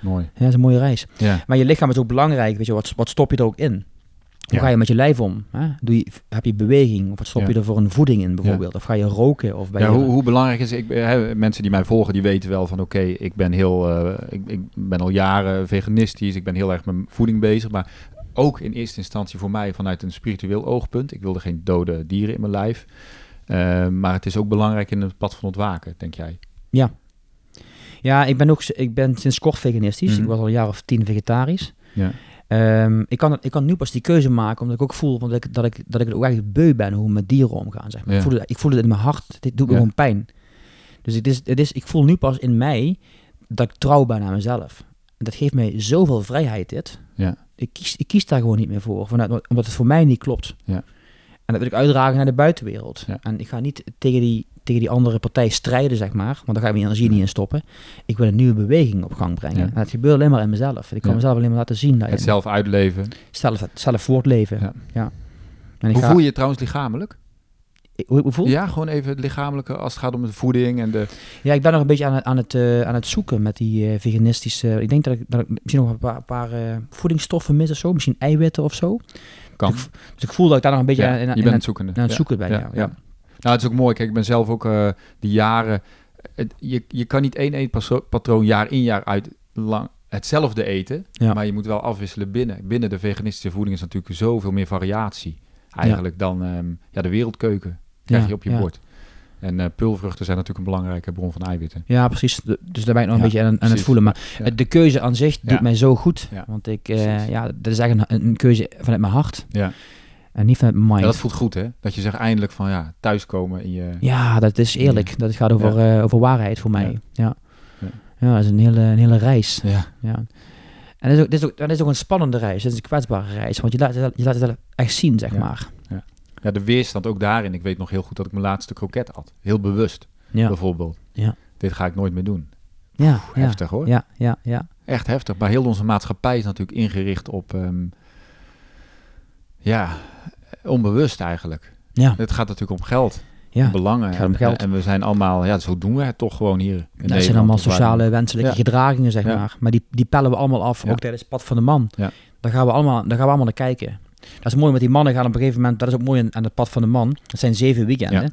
Mooi. Ja, dat is een mooie reis. Ja. Maar je lichaam is ook belangrijk. Weet je, wat, wat stop je er ook in? Hoe Ja. ga je met je lijf om? Hè? Doe je, heb je beweging? Of wat stop Ja. je er voor een voeding in bijvoorbeeld? Of ga je roken? Of ben Ja, je... hoe, hoe belangrijk is ik, hè, mensen die mij volgen, die weten wel van oké, ik ben heel, eh, ik, ik ben al jaren veganistisch, ik ben heel erg met voeding bezig, maar ook in eerste instantie voor mij vanuit een spiritueel oogpunt. Ik wilde geen dode dieren in mijn lijf, Eh, maar het is ook belangrijk in het pad van ontwaken, denk jij? Ja, ik ben ook ik ben sinds kort veganistisch. Mhm. Ik was al een jaar of tien vegetarisch. Ja. Ehm, ik, kan, het- ik kan nu pas die keuze maken, omdat ik ook voel dat ik, dat ik, dat ik het ook eigenlijk beu ben hoe we met dieren omgaan. Zeg maar. Ja. ik, voel het, ik voel het in mijn hart. Dit doet me Ja. gewoon pijn. Dus het is, het is, ik voel nu pas in mij dat ik trouw ben aan mezelf. En dat geeft mij zoveel vrijheid, dit. Ja. Ik, kies, ik kies daar gewoon niet meer voor, vanuit, omdat het voor mij niet klopt. Ja. En dat wil ik uitdragen naar de buitenwereld. Ja. En ik ga niet tegen die, tegen die andere partij strijden, zeg maar. Want daar ga ik mijn energie niet in stoppen. Ik wil een nieuwe beweging op gang brengen. En dat gebeurt alleen maar in mezelf. Ik kan mezelf alleen maar laten zien. daarin. Het zelf uitleven. Zelf, zelf voortleven. Ja. Ja. En ik Hoe ga, voel je je trouwens lichamelijk? Ik- hoe, hoe voel? Ja. Ja, gewoon even het lichamelijke als het gaat om de voeding en de... ik ben nog een beetje aan het, aan het, eh, aan het zoeken met die eh, veganistische... Ik denk dat ik, dat ik misschien nog een paar, paar eh, voedingsstoffen mis of zo. Misschien eiwitten of zo. Kan. Dus ik, dus ik voel dat ik daar nog een beetje Ja, aan, in- je bent aan het zoekende. aan het Ja. zoeken ben. Ja. Ja, Ja. ja. Nou, het is ook mooi. Kijk, ik ben zelf ook die jaren... Het, je, je kan niet één eetpatroon jaar in jaar uit lang hetzelfde eten. Ja. Maar je moet wel afwisselen binnen. Binnen de veganistische voeding is natuurlijk zoveel meer variatie. Eigenlijk dan ehm, ja, de wereldkeuken krijg Ja, je op je bord. En eh, pulvruchten zijn natuurlijk een belangrijke bron van eiwitten. Ja, precies. Dus daar ben ik nog een beetje aan, aan het voelen. Maar het- de keuze aan zich doet mij zo goed. Ja. Want ik, eh, ja, dat is eigenlijk een, een keuze vanuit mijn hart. Ja. En niet vanuit mijn mind. Ja, dat voelt goed, hè? Dat je zegt eindelijk van ja, thuiskomen in je... Ja, dat is eerlijk. Dat gaat over, eh, over waarheid voor mij. Ja. Ja. Ja. dat is een hele, een hele reis. Ja. Ja. En dat is, ook, dat, is ook, dat is ook een spannende reis. Dat is een kwetsbare reis. Want je laat, je laat het echt zien, zeg maar. Ja, de weerstand ook daarin. Ik weet nog heel goed dat ik mijn laatste kroket had. Heel bewust, Ja, bijvoorbeeld. Ja. Dit ga ik nooit meer doen. ja, ja. Heftig hoor. Ja, ja, ja. Echt heftig. Maar heel onze maatschappij is natuurlijk ingericht op... ehm, ja, onbewust eigenlijk. Ja, Het gaat natuurlijk om geld, ja. belangen. het gaat om En- geld. En, we zijn allemaal... Ja, zo doen we het toch gewoon hier in Dat Nederland. zijn allemaal sociale wenselijke Ja. gedragingen, zeg Ja. maar. Maar die, die pellen we allemaal af, ook tijdens het pad van de man. Ja. Daar, gaan we allemaal, daar gaan we allemaal naar kijken. Dat is mooi, want die mannen gaan op een gegeven moment... Dat is ook mooi aan- het pad van de man. Dat zijn zeven weekenden. Ja.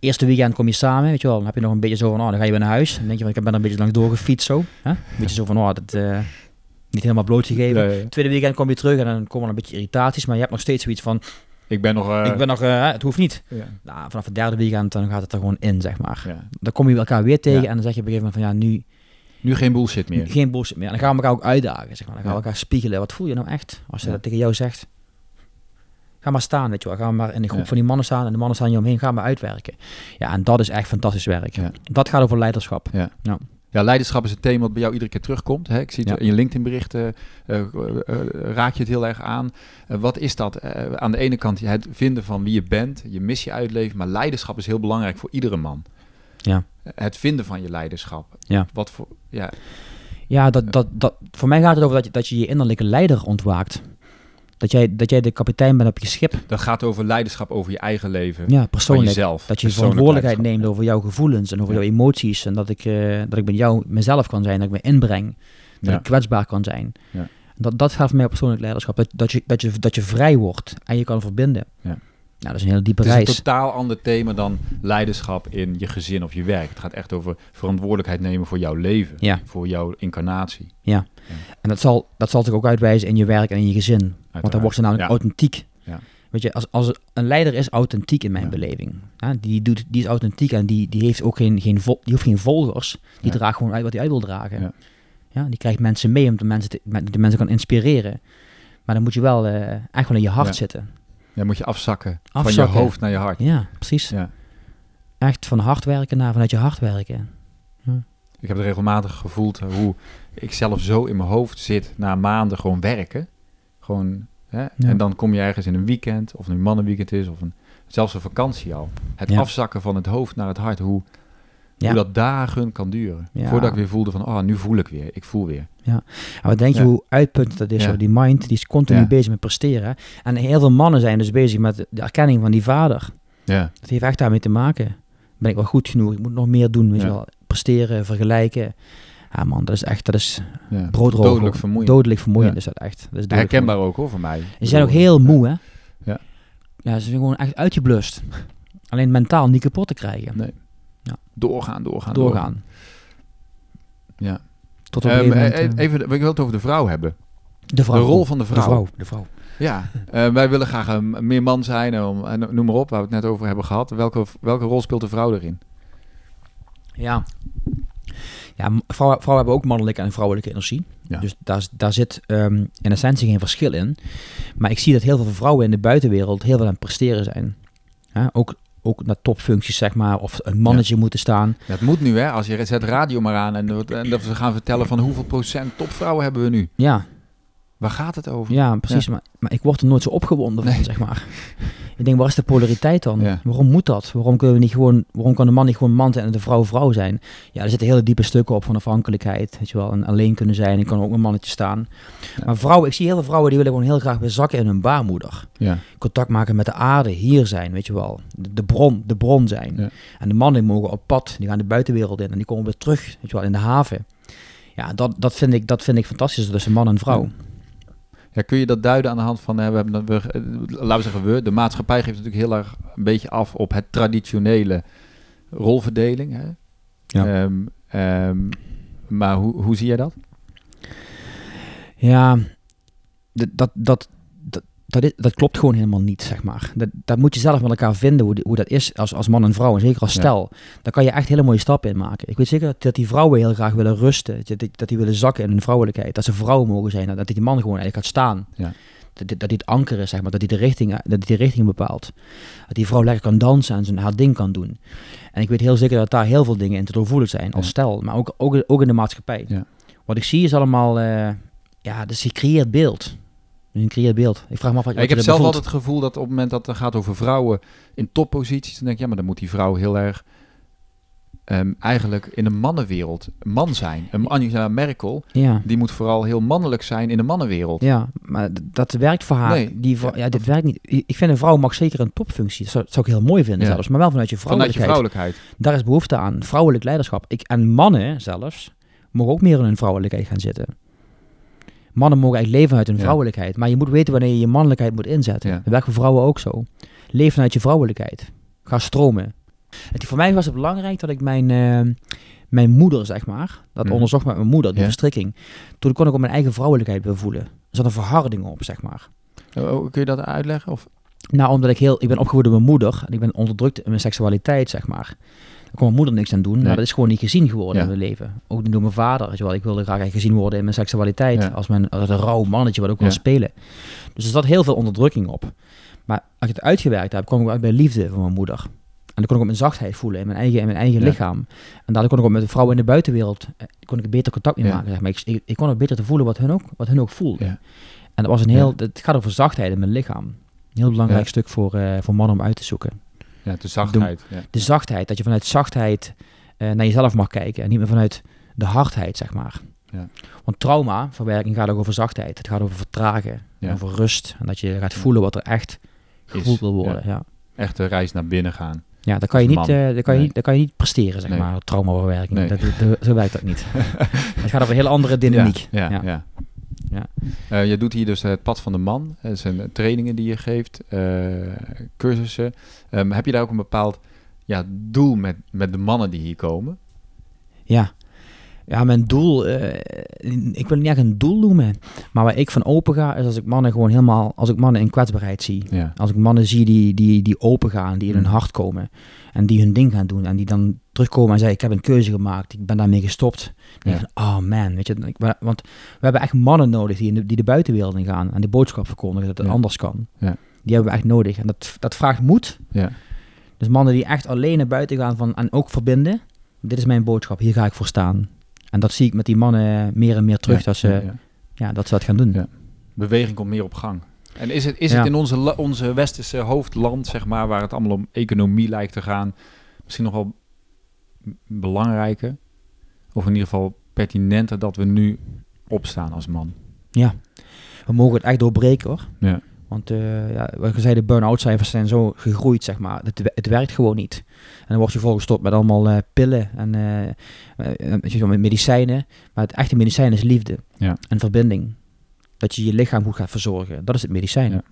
Eerste weekend kom je samen, weet je wel. Dan heb je nog een beetje zo van, oh, dan ga je weer naar huis. Dan denk je van, ik ben een beetje langs doorgefietst zo. Hè? Een beetje zo van, oh, dat... eh, niet helemaal blootgegeven. Tweede weekend kom je terug en dan komen er een beetje irritaties. Maar je hebt nog steeds zoiets van, Ik ben nog... eh, ik ben nog... eh, het hoeft niet. ja. Nou, vanaf het derde weekend dan gaat het er gewoon in, zeg maar. Ja. Dan kom je elkaar weer tegen Ja. en dan zeg je op een gegeven moment van, ja, nu... Nu geen bullshit meer. Geen bullshit meer. En dan gaan we elkaar ook uitdagen, zeg maar. Dan gaan we elkaar spiegelen. Wat voel je nou echt? Als ze dat tegen jou zegt. Ga maar staan, weet je wel. Ga maar in de groep Ja. van die mannen staan en de mannen staan je omheen. Ga maar uitwerken. Ja, en dat is echt fantastisch werk. Ja. Dat gaat over leiderschap. Ja, leiderschap is een thema dat bij jou iedere keer terugkomt. Hè? Ik zie het Ja. in je LinkedIn-berichten, eh, eh, eh, raak je het heel erg aan. Wat is dat? Aan de ene kant het vinden van wie je bent, je missie uitleven, maar leiderschap is heel belangrijk voor iedere man. Ja. Het vinden van je leiderschap. Ja. Wat voor, ja, Ja, dat, dat, dat, voor mij gaat het over dat je, dat je je innerlijke leider ontwaakt. Dat jij, dat jij de kapitein bent op je schip. Dat gaat over leiderschap over je eigen leven. Ja, persoonlijk. jezelf. Dat je verantwoordelijkheid neemt over jouw gevoelens en over Ja. jouw emoties. En dat ik, eh, dat ik met jou mezelf kan zijn, dat ik me inbreng. Dat Ja. ik kwetsbaar kan zijn. Ja. Dat, dat gaat voor mij persoonlijk leiderschap. Dat, dat, je, dat, je, dat je vrij wordt en je kan verbinden. Ja. Nou, dat is een hele diepe Het is een reis. totaal ander thema dan leiderschap in je gezin of je werk. Het gaat echt over verantwoordelijkheid nemen voor jouw leven. Ja. Voor jouw incarnatie. En dat zal, dat zal zich ook uitwijzen in je werk en in je gezin. Want dan wordt ze namelijk Ja. authentiek. Ja. Weet je, als, als een leider is authentiek in mijn Ja. beleving. Ja, die, doet, die is authentiek en die, die heeft ook geen, geen, vol- die hoeft geen volgers. Die Ja. draagt gewoon uit wat hij uit wil dragen. Ja. Ja. die krijgt mensen mee om de mensen, te, de mensen kan inspireren. Maar dan moet je wel eh, echt wel in je hart Ja. zitten. Dan moet je afzakken, van je hoofd naar je hart. Ja, precies. Ja. Echt van hard werken naar vanuit je hart werken. Ik heb het regelmatig gevoeld hoe ik zelf zo in mijn hoofd zit na maanden gewoon werken. Gewoon, hè? En dan kom je ergens in een weekend, of nu mannenweekend is, of een, zelfs een vakantie al. Het Ja. afzakken van het hoofd naar het hart, hoe, Ja. hoe dat dagen kan duren. Ja. Voordat ik weer voelde van, oh, nu voel ik weer, ik voel weer. En wat denk je Ja. hoe uitputtend dat is? Ja. hoor. Die mind die is continu Ja. bezig met presteren. En heel veel mannen zijn dus bezig met de erkenning van die vader. Ja, Dat heeft echt daarmee te maken. Ben ik wel goed genoeg? Ik moet nog meer doen. Weet je Ja. wel. Presteren, vergelijken. Ja man, dat is echt, dat is ja. Dodelijk vermoeiend. Dodelijk vermoeiend Ja. is dat echt. Dat is Herkenbaar ook hoor, voor mij. Ze zijn ook heel moe hè. Ja. Ja, ze zijn gewoon echt uitgeblust. Alleen mentaal niet kapot te krijgen. Nee. Ja. Doorgaan, doorgaan, Doorgaan. Ja. Tot op moment, eh, even, ik wil het over de vrouw hebben. de vrouw. de rol van de vrouw. De vrouw. De vrouw. Ja, eh, wij willen graag een, meer man zijn, eh, om, en noem maar op, waar we het net over hebben gehad. Welke, welke rol speelt de vrouw erin? Ja. Ja, vrouwen hebben ook mannelijke en vrouwelijke energie. Ja. Dus daar, daar zit ehm, in essentie geen verschil in. Maar ik zie dat heel veel vrouwen in de buitenwereld heel veel aan het presteren zijn. Ja, ook, ook naar topfuncties, zeg maar, of een mannetje moeten staan. Het moet nu, hè? Als je zet radio maar aan en, en dat we gaan vertellen van hoeveel procent topvrouwen hebben we nu. Ja, Waar gaat het over? ja precies. Maar, maar ik word er nooit zo opgewonden van, Nee. zeg maar. Ik denk, waar is de polariteit dan? Ja. Waarom moet dat? Waarom kunnen we niet gewoon, waarom kan de man niet gewoon man zijn en de vrouw vrouw zijn? Ja, er zitten hele diepe stukken op van afhankelijkheid, weet je wel. En alleen kunnen zijn, ik kan ook een mannetje staan. Ja. Maar vrouwen, ik zie heel veel vrouwen die willen gewoon heel graag weer zakken in hun baarmoeder. Ja. Contact maken met de aarde, hier zijn, weet je wel. De, de bron, de bron zijn. En de mannen mogen op pad, die gaan de buitenwereld in en die komen weer terug, weet je wel, in de haven. Ja, dat, dat, vind, ik, dat vind ik fantastisch tussen man en vrouw. Ja, kun je dat duiden aan de hand van, hè, we hebben, we, eh, laten we zeggen we, de maatschappij geeft natuurlijk heel erg een beetje af op het traditionele rolverdeling. Hè? Ja. Ehm, ehm, maar hoe, hoe zie jij dat? Ja, dat, dat, dat, dat, dat, is- dat klopt gewoon helemaal niet, zeg maar. Dat, dat moet je zelf met elkaar vinden, hoe, die- hoe dat is als, als man en vrouw, en zeker als Ja. stel. Daar kan je echt hele mooie stappen in maken. Ik weet zeker dat, dat die vrouwen heel graag willen rusten, dat, die- dat die willen zakken in hun vrouwelijkheid, dat ze vrouwen mogen zijn, dat die man gewoon eigenlijk gaat staan. Ja. Dat, dat hij het anker is, zeg maar, dat hij de richting, dat hij de richting bepaalt. Dat die vrouw lekker kan dansen en zijn haar ding kan doen. En ik weet heel zeker dat daar heel veel dingen in te doorvoelen zijn, als Ja. stel, maar ook, ook, ook in de maatschappij. Wat ik zie is allemaal, eh, ja, dus je creëert beeld. Je creëert beeld. Ik vraag me af wat, Ja, wat ik heb zelf altijd het gevoel dat op het moment dat het gaat over vrouwen in topposities, dan denk ik, ja, maar dan moet die vrouw heel erg ehm, eigenlijk in een mannenwereld een man zijn. Een Angela Merkel. Ja. die moet vooral heel mannelijk zijn in de mannenwereld. Ja, maar dat werkt voor haar. Nee. Die Ja. ja, dit werkt niet. Ik vind een vrouw mag zeker een topfunctie. Dat zou, dat zou ik heel mooi vinden zelfs. Maar wel vanuit je Vanuit je vrouwelijkheid. vrouwelijkheid. Daar is behoefte aan. Vrouwelijk leiderschap. Ik, en mannen zelfs mogen ook meer in hun vrouwelijkheid gaan zitten. Mannen mogen eigenlijk leven uit hun vrouwelijkheid. Maar je moet weten wanneer je je mannelijkheid moet inzetten. Ja. Dat werkt voor vrouwen ook zo. Leef vanuit je vrouwelijkheid. Ga stromen. Het, voor mij was het belangrijk dat ik mijn, eh, mijn moeder, zeg maar, dat Mhm. onderzocht met mijn moeder, die Ja. verstrikking. Toen kon ik ook mijn eigen vrouwelijkheid weer voelen. Er zat een verharding op, zeg maar. Oh, oh, kun je dat uitleggen? Of? Nou, omdat ik heel, ik ben opgevoed door mijn moeder en ik ben onderdrukt in mijn seksualiteit, zeg maar. Kon mijn moeder niks aan doen, Nee. maar dat is gewoon niet gezien geworden Ja. in mijn leven. Ook niet door mijn vader, weet je wel. Ik wilde graag gezien worden in mijn seksualiteit, Ja. als, mijn, als een rauw mannetje wat ook wil spelen. Dus er zat heel veel onderdrukking op. Maar als ik het uitgewerkt heb, kwam ik uit bij liefde van mijn moeder. En dan kon ik ook mijn zachtheid voelen in mijn eigen, in mijn eigen Ja. lichaam. En daardoor kon ik ook met de vrouwen in de buitenwereld, eh, kon ik beter contact mee Ja. maken. Zeg maar. ik, ik, kon ook beter te voelen wat hun ook, wat hun ook voelden. Ja. En dat was een heel, het gaat over zachtheid in mijn lichaam. Een heel belangrijk stuk voor, eh, voor mannen om uit te zoeken. Ja, de zachtheid. Ja. De zachtheid, dat je vanuit zachtheid eh, naar jezelf mag kijken en niet meer vanuit de hardheid, zeg maar. Ja. Want traumaverwerking gaat ook over zachtheid. Het gaat over vertragen. Ja. Over rust. En dat je gaat voelen wat er echt gevoeld wil worden. Ja. Echt de reis naar binnen gaan. Ja, dan kan je niet, dan kan je Nee. niet, dan kan je niet presteren, zeg Nee. maar, traumaverwerking. Nee. Dat, dat- zo werkt dat niet. het gaat over een hele andere dynamiek. Ja, ja. Ja. Eh, je doet hier dus het pad van de man. Dat zijn trainingen die je geeft, eh, cursussen. Ehm, heb je daar ook een bepaald ja, doel met, met de mannen die hier komen? Ja. Ja, mijn doel, eh, ik wil het niet echt een doel noemen, maar waar ik van open ga, is als ik mannen gewoon helemaal, als ik mannen in kwetsbaarheid zie. Ja. Als ik mannen zie die, die, die open gaan, die in hun Mm. hart komen en die hun ding gaan doen en die dan terugkomen en zeggen, ik heb een keuze gemaakt, ik ben daarmee gestopt. Dan ik van, oh man, weet je, want we hebben echt mannen nodig die, in de, die de buitenwereld in gaan en die boodschap verkondigen dat het Ja. anders kan. Ja. Die hebben we echt nodig en dat, dat vraagt moed. Ja. Dus mannen die echt alleen naar buiten gaan van, en ook verbinden, dit is mijn boodschap, hier ga ik voor staan. En dat zie ik met die mannen meer en meer terug, Ja, dat, ze, ja, ja, ja. dat ze dat gaan doen. Ja. Beweging komt meer op gang. En is het, is Ja. het in onze, onze westerse hoofdland, zeg maar, waar het allemaal om economie lijkt te gaan, misschien nog wel belangrijker, of in ieder geval pertinenter, dat we nu opstaan als man? We mogen het echt doorbreken hoor. Ja. Want uh, ja, wat zei, de burn-out cijfers zijn zo gegroeid, zeg maar. Het, het werkt gewoon niet. En dan word je volgestopt met allemaal eh, pillen en eh, met medicijnen. Maar het echte medicijn is liefde Ja. en verbinding. Dat je je lichaam goed gaat verzorgen. Dat is het medicijn. Ja. Dat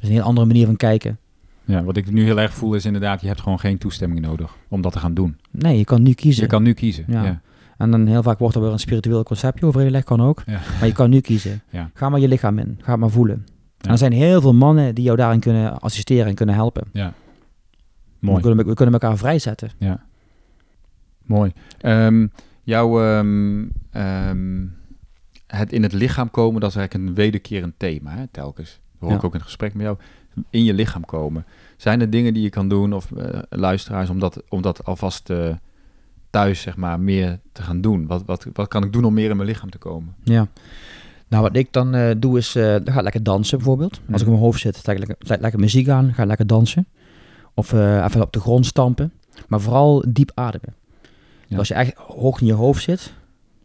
is een heel andere manier van kijken. Ja, wat ik nu heel erg voel is inderdaad, je hebt gewoon geen toestemming nodig om dat te gaan doen. Nee, je kan nu kiezen. Je kan nu kiezen. Ja. Ja. En dan heel vaak wordt er weer een spiritueel conceptje overgelegd, kan ook. Ja. Maar je kan nu kiezen. Ja. Ga maar je lichaam in. Ga maar voelen. En er zijn heel veel mannen die jou daarin kunnen assisteren en kunnen helpen. We Mooi. kunnen, we kunnen elkaar vrijzetten. Mooi. Ehm, jouw ehm, ehm, het in het lichaam komen, dat is eigenlijk een wederkerend thema, hè, telkens. Dat hoor Ja. ik ook in het gesprek met jou. In je lichaam komen. Zijn er dingen die je kan doen, of eh, luisteraars, om dat, om dat alvast eh, thuis, zeg maar, meer te gaan doen? Wat, wat, wat kan ik doen om meer in mijn lichaam te komen? Ja. Nou, wat ik dan eh, doe is, dan ga ik lekker dansen bijvoorbeeld. Als ik in mijn hoofd zit, sta ik lekker, lekker muziek aan, ga ik lekker dansen. Of eh, even op de grond stampen. Maar vooral diep ademen. Dus als je echt hoog in je hoofd zit,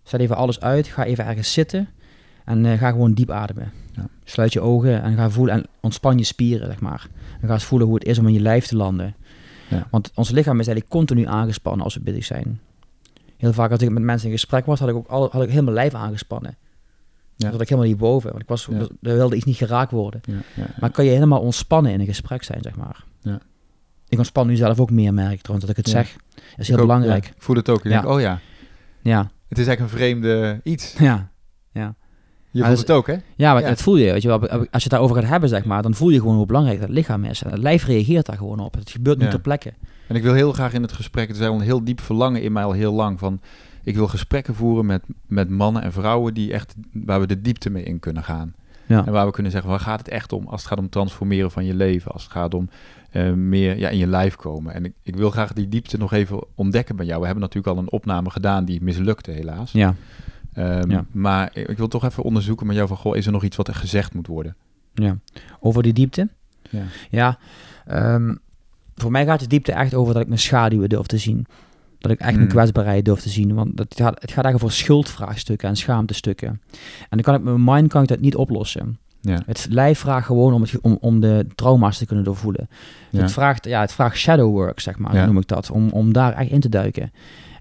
zet even alles uit, ga even ergens zitten en ga gewoon diep ademen. Ja. Sluit je ogen en ga voelen en ontspan je spieren, zeg maar. En ga eens voelen hoe het is om in je lijf te landen. Ja. Want ons lichaam is eigenlijk continu aangespannen als we bezig zijn. Heel vaak als ik met mensen in gesprek was, had ik ook al, had ik heel mijn lijf aangespannen. Ja. Dat ik helemaal niet boven, want ik was, Ja. er wilde iets niet geraakt worden. Ja, ja, Maar kan je helemaal ontspannen in een gesprek zijn, zeg maar. Ja. Ik ontspan nu zelf ook meer, merk ik trouwens, dat ik het Ja. zeg. Dat is heel ook, belangrijk. ja. ik voel het ook. Ik Ja. denk, oh ja, Ja, het is eigenlijk een vreemde iets. ja. Je Maar voelt dat het ook, hè? Ja, maar Ja. dat voel je. Weet je wel. Als je het daarover gaat hebben, zeg maar, dan voel je gewoon hoe belangrijk dat lichaam is. En het lijf reageert daar gewoon op. Het gebeurt niet Ja. ter plekke. En ik wil heel graag in het gesprek, het is een heel diep verlangen in mij al heel lang, van ik wil gesprekken voeren met, met mannen en vrouwen die echt, waar we de diepte mee in kunnen gaan. Ja. En waar we kunnen zeggen, waar gaat het echt om? Als het gaat om transformeren van je leven, als het gaat om eh, meer ja, in je lijf komen. En ik, ik wil graag die diepte nog even ontdekken bij jou. We hebben natuurlijk al een opname gedaan die mislukte helaas. Ja. Ehm, Ja. Maar ik wil toch even onderzoeken met jou van, goh, is er nog iets wat er gezegd moet worden? ja. Over die diepte. Ja. Ja. ehm, voor mij gaat de diepte echt over dat ik mijn schaduwen durf te zien. Dat ik echt mijn Hmm. kwetsbaarheid durf te zien. Want het gaat, het gaat eigenlijk over schuldvraagstukken en schaamtestukken. En dan kan ik met mijn mind kan ik dat niet oplossen. Ja. Het lijf vraagt gewoon om, het, om, om de trauma's te kunnen doorvoelen. Ja. Het, vraagt, ja, het vraagt shadow work, zeg maar, Ja. noem ik dat. Om, om daar echt in te duiken.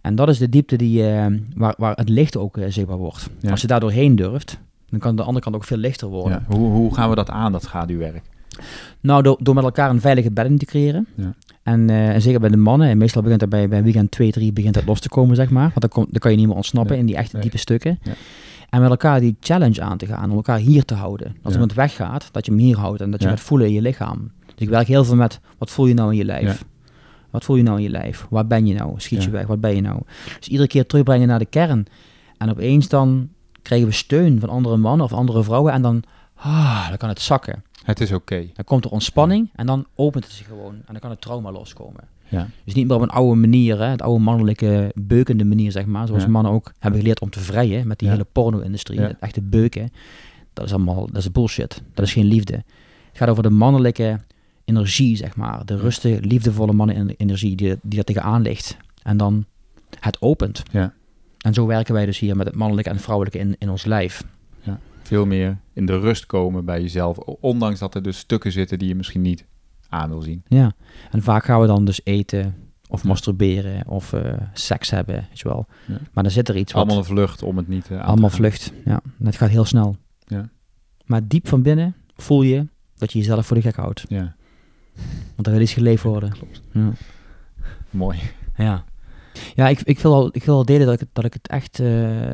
En dat is de diepte die, eh, waar, waar het licht ook eh, zichtbaar wordt. Als je daar doorheen durft, dan kan de andere kant ook veel lichter worden. Ja. Hoe, hoe gaan we dat aan, dat schaduwwerk? Nou, door, door met elkaar een veilige bedding te creëren. Ja. En, en zeker bij de mannen, en meestal begint dat bij, bij weekend 2, 3 begint dat los te komen, zeg maar. Want dan, komt dan kan je niet meer ontsnappen Nee. in die echte Nee. diepe stukken. Ja. En met elkaar die challenge aan te gaan, om elkaar hier te houden. Als Ja. iemand weggaat, dat je hem hier houdt en dat je gaat voelen in je lichaam. Dus ik werk heel veel met, wat voel je nou in je lijf? Wat voel je nou in je lijf? Waar ben je nou? Schiet je weg? Wat ben je nou? Dus iedere keer terugbrengen naar de kern. En opeens dan krijgen we steun van andere mannen of andere vrouwen. En dan, ah, dan kan het zakken. Het is oké. Dan komt er ontspanning en dan opent het zich gewoon. En dan kan het trauma loskomen. Ja. Dus niet meer op een oude manier, hè, het oude mannelijke beukende manier, zeg maar. Zoals Ja. mannen ook hebben geleerd om te vrijen met die Ja. hele porno-industrie. Het echte beuken. Dat is allemaal, dat is bullshit. Dat is geen liefde. Het gaat over de mannelijke energie, zeg maar. De rustige, liefdevolle mannenenergie die, die er tegenaan ligt. En dan het opent. Ja. En zo werken wij dus hier met het mannelijke en vrouwelijke in, in ons lijf. Veel meer in de rust komen bij jezelf. Ondanks dat er dus stukken zitten die je misschien niet aan wil zien. Ja, en vaak gaan we dan dus eten of Ja. masturberen of eh, seks hebben, weet je wel. Ja. Maar dan zit er iets wat... Allemaal een vlucht om het niet te allemaal vlucht, ja. En het gaat heel snel. Ja. Maar diep van binnen voel je dat je jezelf voor de gek houdt. Ja, Want er wil iets geleefd worden. Klopt. Ja. mooi. Ja, ja ik, ik, wil al, ik wil al delen dat ik, het- dat ik het echt... eh,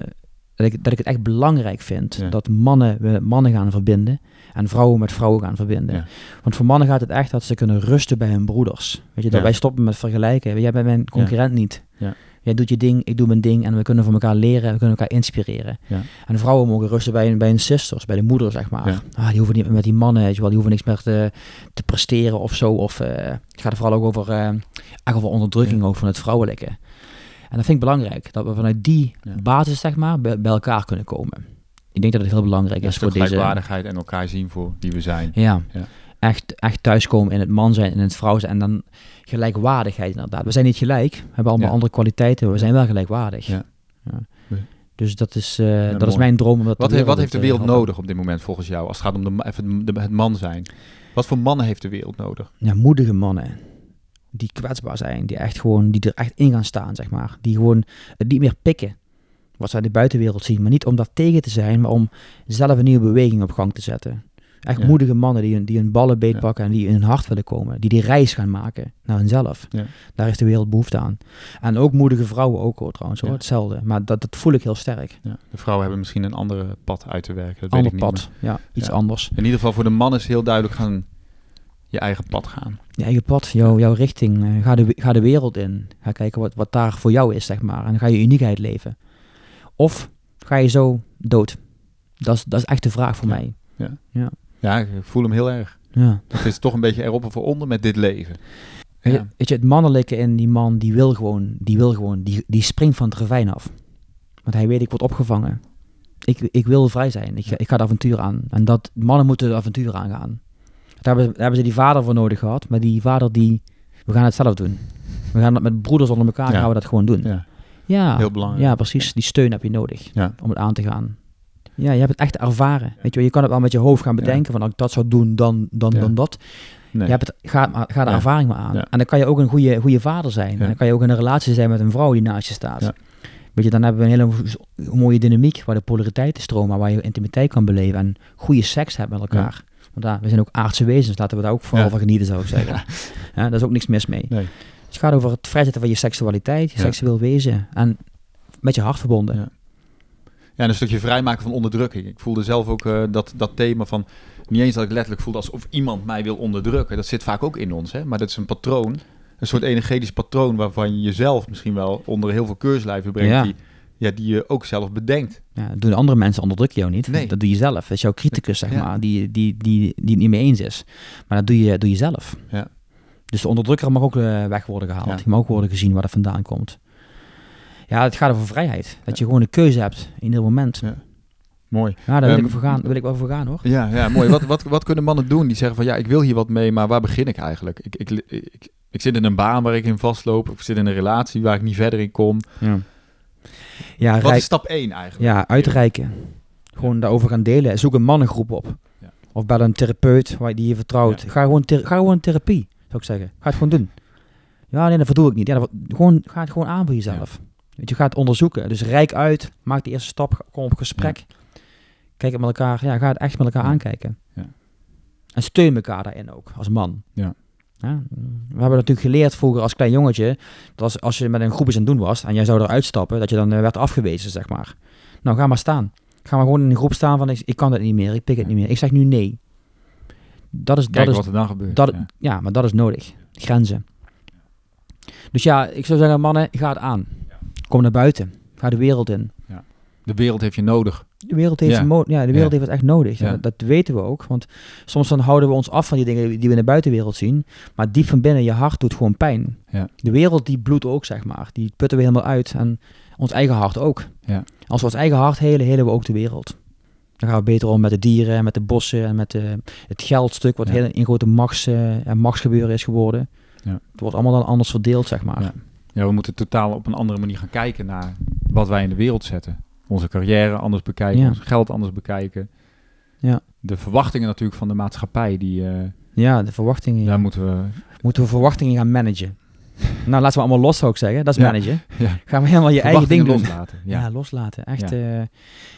dat ik, dat ik het echt belangrijk vind Ja. dat mannen we mannen gaan verbinden en vrouwen met vrouwen gaan verbinden. Ja. Want voor mannen gaat het echt dat ze kunnen rusten bij hun broeders. Weet je, dat Ja. wij stoppen met vergelijken. Jij bent mijn concurrent niet. Ja. Jij doet je ding, ik doe mijn ding en we kunnen van elkaar leren en we kunnen elkaar inspireren. Ja. En vrouwen mogen rusten bij, hun- bij hun sisters, bij de moeder, zeg maar. Ah, die hoeven niet met die mannen, weet je wel, die hoeven niks meer te, te presteren of zo. Of, eh, het gaat er vooral ook over, eh, echt over onderdrukking ook van het vrouwelijke. En dat vind ik belangrijk, dat we vanuit die Ja. basis, zeg maar, bij, bij elkaar kunnen komen. Ik denk dat het heel belangrijk is voor deze... gelijkwaardigheid en elkaar zien voor wie we zijn. Ja. Ja. Echt, echt thuiskomen in het man zijn en in het vrouw zijn. En dan gelijkwaardigheid inderdaad. We zijn niet gelijk. We hebben allemaal andere kwaliteiten. maar We zijn wel gelijkwaardig. Ja. Dus dat is, eh, dat is mijn droom. om dat Wat, heeft, wat heeft de te wereld helpen. nodig op dit moment volgens jou? Als het gaat om de, even de- het man zijn. Wat voor mannen heeft de wereld nodig? Ja, moedige mannen. Die kwetsbaar zijn. Die, echt gewoon, die er echt in gaan staan, zeg maar. Die gewoon het niet meer pikken. Wat ze in de buitenwereld zien. Maar niet om daar tegen te zijn. Maar om zelf een nieuwe beweging op gang te zetten. Echt Ja. moedige mannen die hun, die hun ballen Ja. beetpakken en die in hun hart willen komen. Die die reis gaan maken naar hunzelf. Ja. Daar heeft de wereld behoefte aan. En ook moedige vrouwen ook hoor, trouwens. Hoor. Hetzelfde. Maar dat, dat voel ik heel sterk. Ja. De vrouwen hebben misschien een andere pad uit te werken. Dat Ander weet ik niet pad. Ja, iets anders. In ieder geval voor de man is heel duidelijk gaan je eigen pad gaan. Je eigen pad, jouw, jouw richting. eh, ga, de, ga de wereld in. Ga kijken wat, wat daar voor jou is, zeg maar. En dan ga je uniekheid leven. Of ga je zo dood? Dat is, dat is echt de vraag voor Ja. mij. Ja, ik voel hem heel erg. Ja. Het is toch een beetje erop of eronder met dit leven. Ja. je, weet je, het mannelijke in die man, die wil gewoon, die wil gewoon, die, die springt van het ravijn af. Want hij weet, ik word opgevangen. Ik, ik wil vrij zijn. Ik, ga- ik ga het avontuur aan. En dat mannen moeten het avontuur aangaan. Daar hebben, daar hebben ze die vader voor nodig gehad. Maar die vader die, we gaan het zelf doen. We gaan dat met broeders onder elkaar, Ja. gaan we dat gewoon doen. Ja, Ja, heel belangrijk. ja, precies. Die steun heb je nodig om het aan te gaan. Ja, je hebt het echt ervaren. Weet je, wel, je kan het wel met je hoofd gaan bedenken. Van als ik dat zou doen, dan, dan, dan dat. Nee. Je hebt het, ga, ga de Ja. ervaring maar aan. Ja. En dan kan je ook een goede, goede vader zijn. Ja. En dan kan je ook in een relatie zijn met een vrouw die naast je staat. Weet je, dan hebben we een hele mo- mooie dynamiek waar de polariteiten stromen, waar je intimiteit kan beleven en goede seks hebt met elkaar. Want daar, we zijn ook aardse wezens, laten we daar ook vooral Ja. van genieten, zou ik zeggen. Ja. Ja, daar is ook niks mis mee. Nee. Het gaat over het vrijzetten van je seksualiteit, je seksueel wezen en met je hart verbonden. Ja. Ja, en een stukje vrijmaken van onderdrukking. Ik voelde zelf ook eh, dat, dat thema van... Niet eens dat ik letterlijk voelde alsof iemand mij wil onderdrukken. Dat zit vaak ook in ons, hè. Maar dat is een patroon. Een soort energetisch patroon waarvan je jezelf misschien wel onder heel veel keurslijven brengt. Die, ja, die je ook zelf bedenkt. Ja, dat doen andere mensen onderdruk je jou niet. Nee. Dat doe je zelf. Dat is jouw criticus, zeg Ja. maar, die, die, die, die het niet mee eens is. Maar dat doe je, doe je zelf. Ja. Dus de onderdrukker mag ook eh, weg worden gehaald. Ja. Die mag ook worden gezien waar dat vandaan komt. Ja, het gaat over vrijheid. Dat je gewoon een keuze hebt in ieder moment. Ja. Mooi. Ja, daar wil, Ehm, ik voor gaan, wil ik wel voor gaan hoor. Ja, ja mooi. Wat, wat, wat kunnen mannen doen die zeggen van... Ja, ik wil hier wat mee, maar waar begin ik eigenlijk? Ik, ik, ik, ik zit in een baan waar ik in vastloop. Of ik zit in een relatie waar ik niet verder in kom. Ja, ja, Wat rijk- is stap 1 eigenlijk? ja uitreiken. Gewoon daarover gaan delen. Zoek een mannengroep op. Ja. Of bel een therapeut waar je die je vertrouwt. Ga, gewoon ga gewoon therapie, zou ik zeggen. Ga het gewoon doen. Ja, nee, dat verdoe ik niet. Ja, dat, gewoon, ga het gewoon aan voor jezelf. Weet je, ga het onderzoeken. Dus rijk uit. Maak de eerste stap. Kom op gesprek. Kijk het met elkaar. Ja, ga het echt met elkaar aankijken. Ja. En steun elkaar daarin ook, als man. Ja. Ja, we hebben natuurlijk geleerd vroeger als klein jongetje, dat als, als je met een groep eens aan het doen was en jij zou eruit stappen, dat je dan eh, werd afgewezen, zeg maar. Nou, ga maar staan. Ga maar gewoon in een groep staan van, ik, ik kan het niet meer, ik pik het Ja. niet meer. Ik zeg nu nee. Dat is, dat is, wat er dan gebeurt. dat, ja. ja. maar dat is nodig. Grenzen. Dus ja, ik zou zeggen, mannen, ga het aan. Kom naar buiten. Ga de wereld in. De wereld heeft je nodig. De wereld heeft, Ja. een mo- ja, de wereld Ja. heeft het echt nodig. Ja. Dat weten we ook. Want soms dan houden we ons af van die dingen die we in de buitenwereld zien. Maar diep van binnen, je hart doet gewoon pijn. Ja. De wereld die bloedt ook, zeg maar. Die putten we helemaal uit. En ons eigen hart ook. Ja. Als we ons eigen hart helen, helen we ook de wereld. Dan gaan we beter om met de dieren, en met de bossen en met de, het geldstuk. Wat heel een grote machts, eh, en machtsgebeuren is geworden. Ja. Het wordt allemaal dan anders verdeeld, zeg maar. Ja, we moeten totaal op een andere manier gaan kijken naar wat wij in de wereld zetten. Onze carrière anders bekijken, Ja. ons geld anders bekijken. Ja. De verwachtingen natuurlijk van de maatschappij, die, eh, Ja, de verwachtingen. daar Ja. moeten we... Moeten we verwachtingen gaan managen? nou, laten we allemaal los, zou ik zeggen. Dat is managen. Ja. Gaan we helemaal je eigen ding doen. loslaten. Ja. Loslaten. Echt, Ja.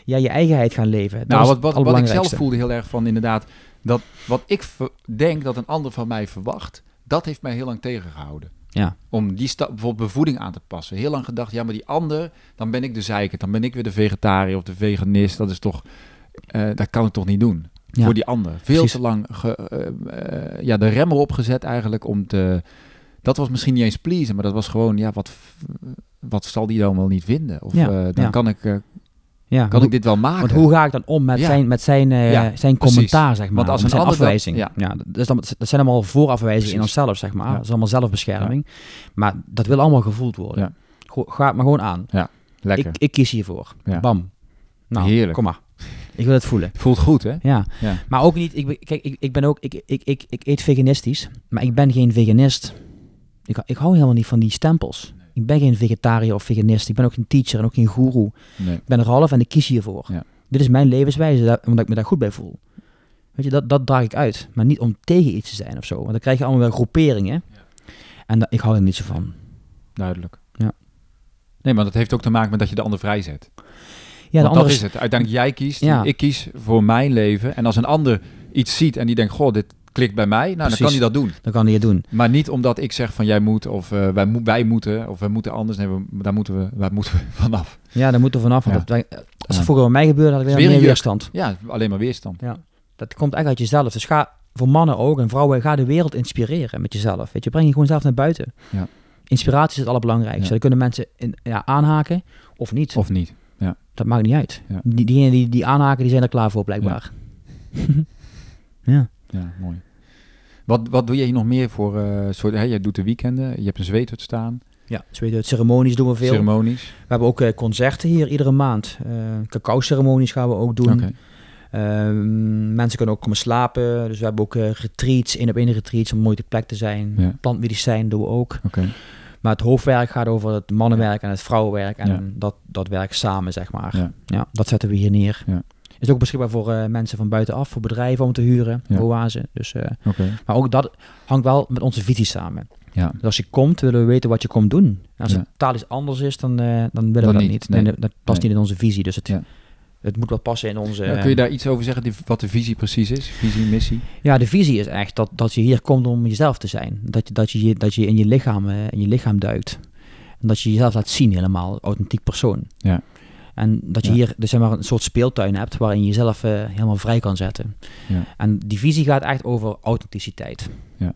ja. je eigenheid gaan leven. Dat Nou, wat, wat, wat ik zelf voelde heel erg van inderdaad, dat wat ik denk dat een ander van mij verwacht, dat heeft mij heel lang tegengehouden. Ja. Om die stap, bijvoorbeeld bevoeding aan te passen. Heel lang gedacht, ja, maar die ander, dan ben ik de zeiker, dan ben ik weer de vegetariër of de veganist. Dat is toch, eh, dat kan ik toch niet doen Ja. voor die ander. Veel Precies. te lang ge, eh, eh, ja, de rem erop gezet eigenlijk om te. Dat was misschien niet eens pleasen, maar dat was gewoon, ja, wat, wat zal die dan wel niet vinden? Of Ja, dan ja. kan, ik, ja. kan hoe- ik dit wel maken? Want hoe ga ik dan om met Ja. zijn, met zijn, eh, Ja, zijn precies. commentaar, zeg maar? Want als een zijn afwijzing. ja. ja. dat, is dan, dat zijn allemaal voorafwijzingen in onszelf, zeg maar. Ja. Dat is allemaal zelfbescherming. Maar dat wil allemaal gevoeld worden. Ja. Go- Ga het maar gewoon aan. Lekker. Ik, ik kies hiervoor. Ja. Bam. Nou, Heerlijk. kom maar. Ik wil het voelen. Voelt goed, hè? Ja. Ja. Maar ook niet, ik, kijk, ik, ik ben ook, ik, ik, ik, ik eet veganistisch, maar ik ben geen veganist. Ik, ik hou helemaal niet van die stempels. Ik ben geen vegetariër of veganist. Ik ben ook geen teacher en ook geen guru. Nee. Ik ben er half en ik kies hiervoor. Ja. Dit is mijn levenswijze, omdat ik me daar goed bij voel. Weet je, dat, dat draag ik uit. Maar niet om tegen iets te zijn of zo. Want dan krijg je allemaal weer groeperingen. En da- ik hou er niet zo van. Duidelijk. Ja. Nee, maar dat heeft ook te maken met dat je de ander vrijzet. Ja, de is het. Uiteindelijk jij kiest, Ja. ik kies voor mijn leven. En als een ander iets ziet en die denkt, goh, dit klikt bij mij, nou, dan kan hij dat doen. Dan kan hij het doen. Maar niet omdat ik zeg van jij moet, of eh, wij, mo- wij moeten, of wij moeten anders. Nee, we, daar moeten we, waar moeten we vanaf. Ja, daar moeten we vanaf. Want Ja. als het Ja. vroeger bij mij gebeurde, had ik weer meer weerstand. Ja, alleen maar weerstand. Dat komt eigenlijk uit jezelf. Dus ga voor mannen ook en vrouwen, ga de wereld inspireren met jezelf. Weet je, breng je gewoon zelf naar buiten. Ja. Inspiratie is het allerbelangrijkste. Ja. Dan kunnen mensen in, ja, aanhaken of niet. Of niet. Dat maakt niet uit. Ja. Die, diegenen die, die aanhaken, die zijn er klaar voor blijkbaar. Ja. Ja, mooi. Wat, wat doe je hier nog meer voor eh soort, hè, jij doet de weekenden, je hebt een zweethut staan, ja. Weet je, ceremonies doen we veel. ceremonies. We hebben ook eh, concerten hier iedere maand. Eh cacao-ceremonies gaan we ook doen. Ehm, mensen kunnen ook komen slapen. Dus we hebben ook retreats, één op één retreats om mooi te plek te zijn. Ja. Plantmedicijn doen we ook. Oké. Maar het hoofdwerk gaat over het mannenwerk en het vrouwenwerk. En Ja. dat, dat werk samen, zeg maar. Ja. Ja. dat zetten we hier neer. Is ook beschikbaar voor eh, mensen van buitenaf, voor bedrijven om te huren, Ja. oase. Dus, eh, maar ook dat hangt wel met onze visie samen. Ja. Dus als je komt, willen we weten wat je komt doen. En als Ja. het taal iets anders is, dan, eh, dan willen we dat niet, niet. nee. Nee, dat past Nee. niet in onze visie. Dus het, Ja. het moet wel passen in onze... Ja, kun je daar iets over zeggen, die, wat de visie precies is? Visie, missie? Ja, de visie is echt dat, dat je hier komt om jezelf te zijn. Dat je, dat je, dat je in je lichaam, in je lichaam duikt. En dat je jezelf laat zien helemaal, authentiek persoon. Ja. En dat je Ja. hier dus zeg maar, een soort speeltuin hebt waarin je jezelf eh, helemaal vrij kan zetten. Ja. En die visie gaat echt over authenticiteit. Ja.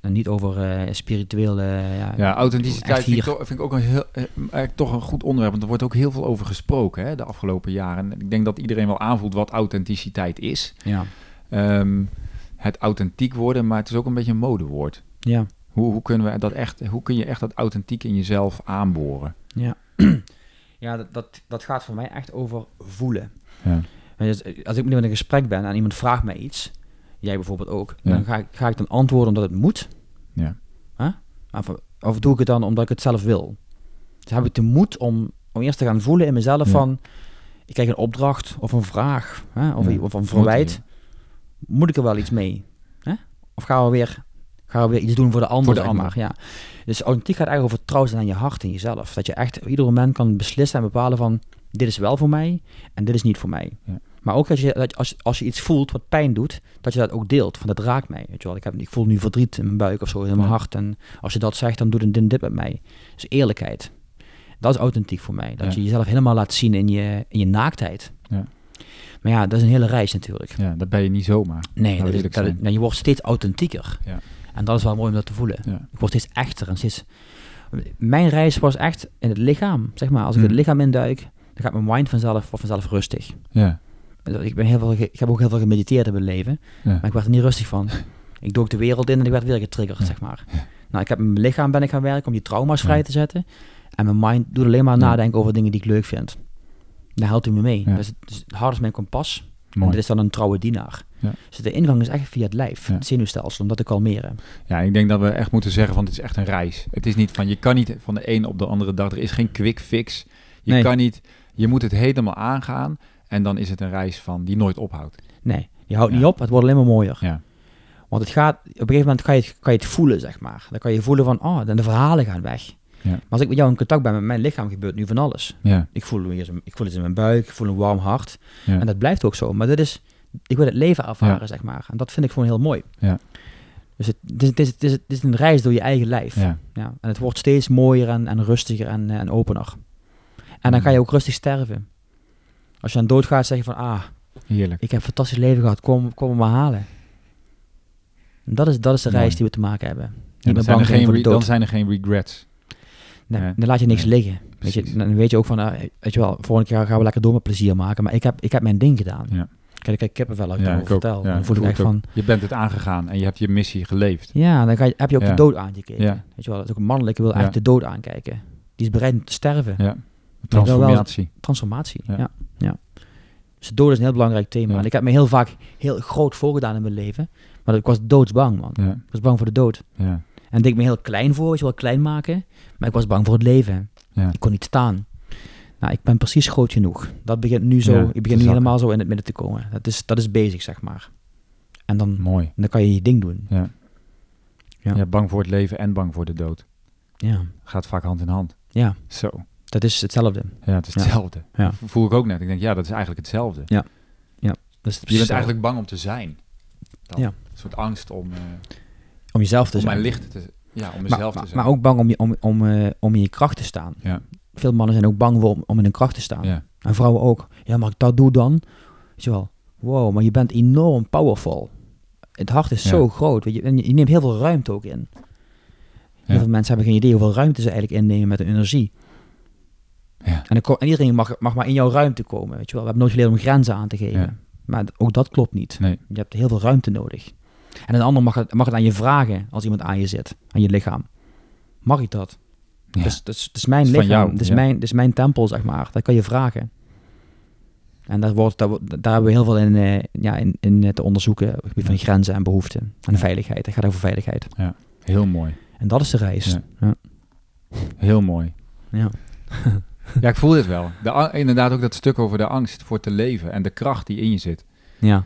En niet over eh spiritueel... eh, ja, Ja, authenticiteit vind ik, toch, vind ik ook een heel, eh, eigenlijk toch een goed onderwerp. Want er wordt ook heel veel over gesproken hè, de afgelopen jaren. En ik denk dat iedereen wel aanvoelt wat authenticiteit is. Ja. Ehm, het authentiek worden, maar het is ook een beetje een modewoord. Ja. Hoe, hoe, kunnen we dat echt, hoe kun je echt dat authentiek in jezelf aanboren? Ja, ja dat, dat, dat gaat voor mij echt over voelen. Ja. Je, Als ik met een gesprek ben en iemand vraagt mij iets, jij bijvoorbeeld ook, Ja. dan ga ik, ga ik dan antwoorden omdat het moet. Ja. Of, of doe ik het dan omdat ik het zelf wil? Dus heb ik de moed om, om eerst te gaan voelen in mezelf Ja. van, ik krijg een opdracht of een vraag hè, of, of een verwijt. Moet ik er wel iets mee? Hè? Of gaan we weer, we weer iets doen voor de ander, Voor de zeg ander. maar. Ja. Dus authentiek gaat eigenlijk over trouw zijn aan je hart en jezelf. Dat je echt op ieder moment kan beslissen en bepalen van, dit is wel voor mij en dit is niet voor mij. Ja. Maar ook dat je, dat als, als je iets voelt wat pijn doet, dat je dat ook deelt. Van dat raakt mij. Weet je wel. Ik, heb, ik voel nu verdriet in mijn buik of zo, in mijn Ja. hart. En als je dat zegt, dan doet het dit, dit met mij. Dus eerlijkheid. Dat is authentiek voor mij. Dat Ja. je jezelf helemaal laat zien in je, in je naaktheid. Ja. Maar ja, dat is een hele reis natuurlijk. Ja, dat ben je niet zomaar. Nee, dat is, dat je wordt steeds authentieker. Ja. En dat is wel mooi om dat te voelen. Ja. Ik word steeds echter en steeds... Mijn reis was echt in het lichaam, zeg maar. Als ik het lichaam induik, dan gaat mijn mind vanzelf, wordt vanzelf rustig. Ja. Ik, ben heel veel, ik heb ook heel veel gemediteerd in mijn leven, Ja. maar ik werd er niet rustig van. Ik dook de wereld in en ik werd weer getriggerd, Ja. zeg maar. Nou, ik heb met mijn lichaam ben ik gaan werken om die trauma's vrij te zetten. En mijn mind doet alleen maar nadenken over dingen die ik leuk vind. Daar helpt hij me mee. Dus, het- dus hart is mijn kompas. En Mooi. dit is dan een trouwe dienaar. Ja. Dus de ingang is echt via het lijf, Ja. het zenuwstelsel, om dat te kalmeren. Ja, ik denk dat we echt moeten zeggen van het is echt een reis. Het is niet van je kan niet van de ene op de andere dag. Er is geen quick fix. Je Nee. kan niet. Je moet het helemaal aangaan. En dan is het een reis van die nooit ophoudt. Nee, je houdt Ja. niet op, het wordt alleen maar mooier. Ja. Want het gaat, op een gegeven moment kan je, het, kan je het voelen, zeg maar. Dan kan je voelen van, oh, dan de verhalen gaan weg. Ja. Maar als ik met jou in contact ben met mijn lichaam, gebeurt nu van alles. Ja. Ik voel, ik voel het in mijn buik, ik voel een warm hart. Ja. En dat blijft ook zo. Maar dit is, ik wil het leven ervaren, Ja. zeg maar. En dat vind ik gewoon heel mooi. Ja. Dus het, het, is, het, is, het, is, het is een reis door je eigen lijf. Ja. Ja, en het wordt steeds mooier en, en rustiger en, en opener. En dan ga je ook rustig sterven. Als je aan dood gaat, zeg je van, ah, Heerlijk. ik heb een fantastisch leven gehad, kom, kom me maar halen. En dat is, dat is de reis die we te maken hebben. Ja, dan, zijn er geen re- dan zijn er geen regrets. Nee, Nee. dan laat je niks Nee. liggen. Weet je, dan weet je ook van, ah, weet je wel, volgende keer gaan we lekker door met plezier maken. Maar ik heb, ik heb mijn ding gedaan. Ja. Kijk, ik heb er wel uit Ja, vertel. Ja, dan voel ik echt ook. van, Je bent het aangegaan en je hebt je missie geleefd. ja, dan ga je, heb je ook Ja. de dood aangekeken. Ja. Weet je wel, dat is ook een mannelijke wil Ja. eigenlijk de dood aankijken. Die is bereid om te sterven. Ja. wel- Transformatie. Transformatie, Ja. ja. ja. Dus de dood is een heel belangrijk thema. Ja. En ik heb me heel vaak heel groot voorgedaan in mijn leven. Maar ik was doodsbang, man. Ja. Ik was bang voor de dood. Ja. En ik deed me heel klein voor, weet je wel, klein maken. Maar ik was bang voor het leven. Ja. Ik kon niet staan. Ik ben precies groot genoeg. Dat begint nu zo, Ja, ik begin nu helemaal zo in het midden te komen. Dat is, dat is bezig, zeg maar. En dan, Mooi. dan kan je je ding doen. Ja. Ja. Ja. bang voor het leven en bang voor de dood. Ja, Gaat vaak hand in hand. ja Zo. dat is hetzelfde. Ja, het is Ja. hetzelfde. Ja. Voel ik ook net. Ik denk, ja, dat is eigenlijk hetzelfde. Dat is Je precies bent eigenlijk bang om te zijn. Dan. Ja. Een soort angst om, eh, om jezelf te om zijn. mijn licht te, ja, om maar, mezelf maar, te zijn. maar ook bang om, je, om, om, eh, om in je kracht te staan. Ja. Veel mannen zijn ook bang voor, om, om in hun kracht te staan. Ja. En vrouwen ook. Ja, maar ik dat doe dan. Weet je wel. Wow, maar je bent enorm powerful. Het hart is Ja. zo groot. Weet je, en je, neemt heel veel ruimte ook in. Heel veel mensen hebben geen idee hoeveel ruimte ze eigenlijk innemen met hun energie. Ja. En, dan en iedereen mag, mag maar in jouw ruimte komen. Weet je wel. We hebben nooit geleerd om grenzen aan te geven. Ja. Maar ook dat klopt niet. Nee. Je hebt heel veel ruimte nodig. En een ander mag het, mag het aan je vragen als iemand aan je zit, aan je lichaam. Mag ik dat? Ja. Dus het is, mijn lichaam, het, is ja. mijn, is mijn tempel, zeg maar. Dat kan je vragen. En daar, wordt, daar, daar hebben we heel veel in, eh, ja, in, in te onderzoeken. Op het gebied van grenzen en behoeften. En Ja. veiligheid. Het gaat over veiligheid. Heel mooi. En dat is de reis. Ja. Ja. Heel mooi. Ja. Ja, ik voel dit wel. De, inderdaad ook dat stuk over de angst voor te leven en de kracht die in je zit. ja.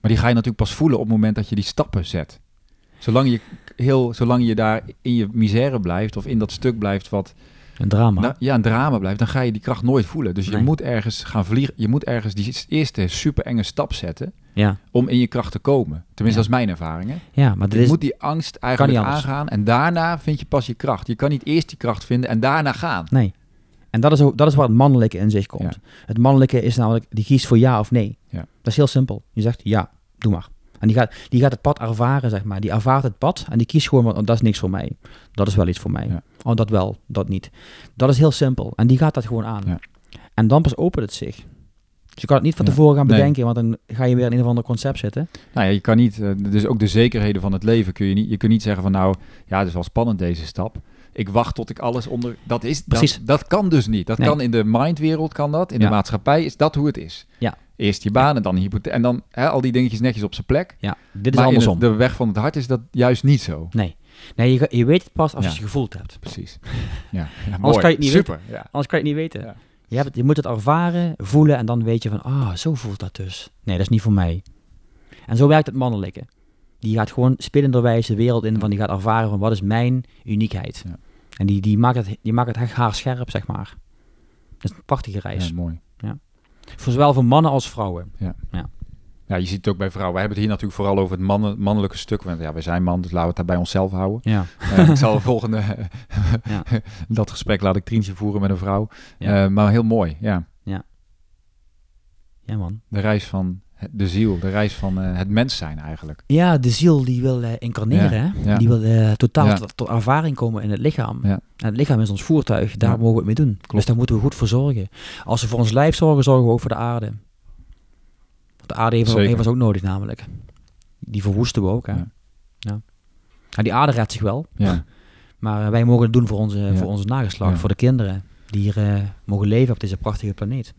Maar die ga je natuurlijk pas voelen op het moment dat je die stappen zet. Zolang je, heel, zolang je daar in je misère blijft of in dat stuk blijft wat Een drama. nou, ja, een drama blijft, dan ga je die kracht nooit voelen. Dus je moet ergens gaan vliegen. Je moet ergens die eerste super enge stap zetten ja. om in je kracht te komen. Tenminste, Ja. dat is mijn ervaring. Hè? ja, maar Je is... moet die angst eigenlijk aangaan en daarna vind je pas je kracht. Je kan niet eerst die kracht vinden en daarna gaan. Nee. En dat is, dat is waar het mannelijke in zich komt. Het mannelijke is namelijk, die kiest voor ja of nee. Ja. Dat is heel simpel. Je zegt ja, doe maar. En die gaat, die gaat het pad ervaren, zeg maar. Die ervaart het pad en die kiest gewoon, want dat is niks voor mij. Dat is wel iets voor mij. Ja. Oh, dat wel, dat niet. Dat is heel simpel. En die gaat dat gewoon aan. Ja. En dan pas opent het zich. Dus je kan het niet van tevoren gaan Nee. bedenken, want dan ga je weer in een of ander concept zitten. Nou ja, je kan niet, eh, dus ook de zekerheden van het leven kun je niet, je kunt niet zeggen van nou, ja, het is wel spannend deze stap. Ik wacht tot ik alles onder, dat is, Precies. Dat, dat kan dus niet. Dat Nee. kan in de mindwereld kan dat, in Ja. de maatschappij is dat hoe het is. Ja. Eerst je baan en dan hypotheek en dan hè, al die dingetjes netjes op zijn plek. Ja, dit is maar andersom. het- de weg van het hart is dat juist niet zo. Nee, nee je, je weet het pas als Ja. je het gevoeld hebt. Precies. Ja, ja mooi. kan je het niet Super. Ja. Anders kan je het niet weten. Ja. Je, hebt het, je moet het ervaren, voelen en dan weet je van, ah, zo voelt dat dus. Nee, dat is niet voor mij. En zo werkt het mannelijke. Die gaat gewoon spelenderwijs de wereld in, van die gaat ervaren van wat is mijn uniekheid. Ja. En die, die, maakt het, die maakt het echt haarscherp, zeg maar. Dat is een prachtige reis. Ja, mooi. Voor zowel voor mannen als vrouwen. Ja, je ziet het ook bij vrouwen. We hebben het hier natuurlijk vooral over het mannen, mannelijke stuk. Want ja, wij zijn man, dus laten we het daar bij onszelf houden. Ja. Eh, ik zal de volgende, Ja. dat gesprek laat ik Trientje voeren met een vrouw. Ja. Eh, maar heel mooi, ja. ja, man. De reis van de ziel, de reis van eh, het mens zijn eigenlijk. Ja, de ziel die wil eh, incarneren, Ja, hè? ja. Die wil eh, totaal Ja. tot, tot ervaring komen in het lichaam. Ja. En het lichaam is ons voertuig, daar Ja. mogen we het mee doen. Dus daar moeten we goed voor zorgen. Als we voor ons lijf zorgen, zorgen we ook voor de aarde. Want de aarde heeft, ons ook nodig namelijk. Die verwoesten we ook, hè? Ja. Ja. En die aarde redt zich wel, Ja, maar wij mogen het doen voor onze, Ja. voor onze nageslacht, Ja. voor de kinderen die hier mogen leven op deze prachtige planeet.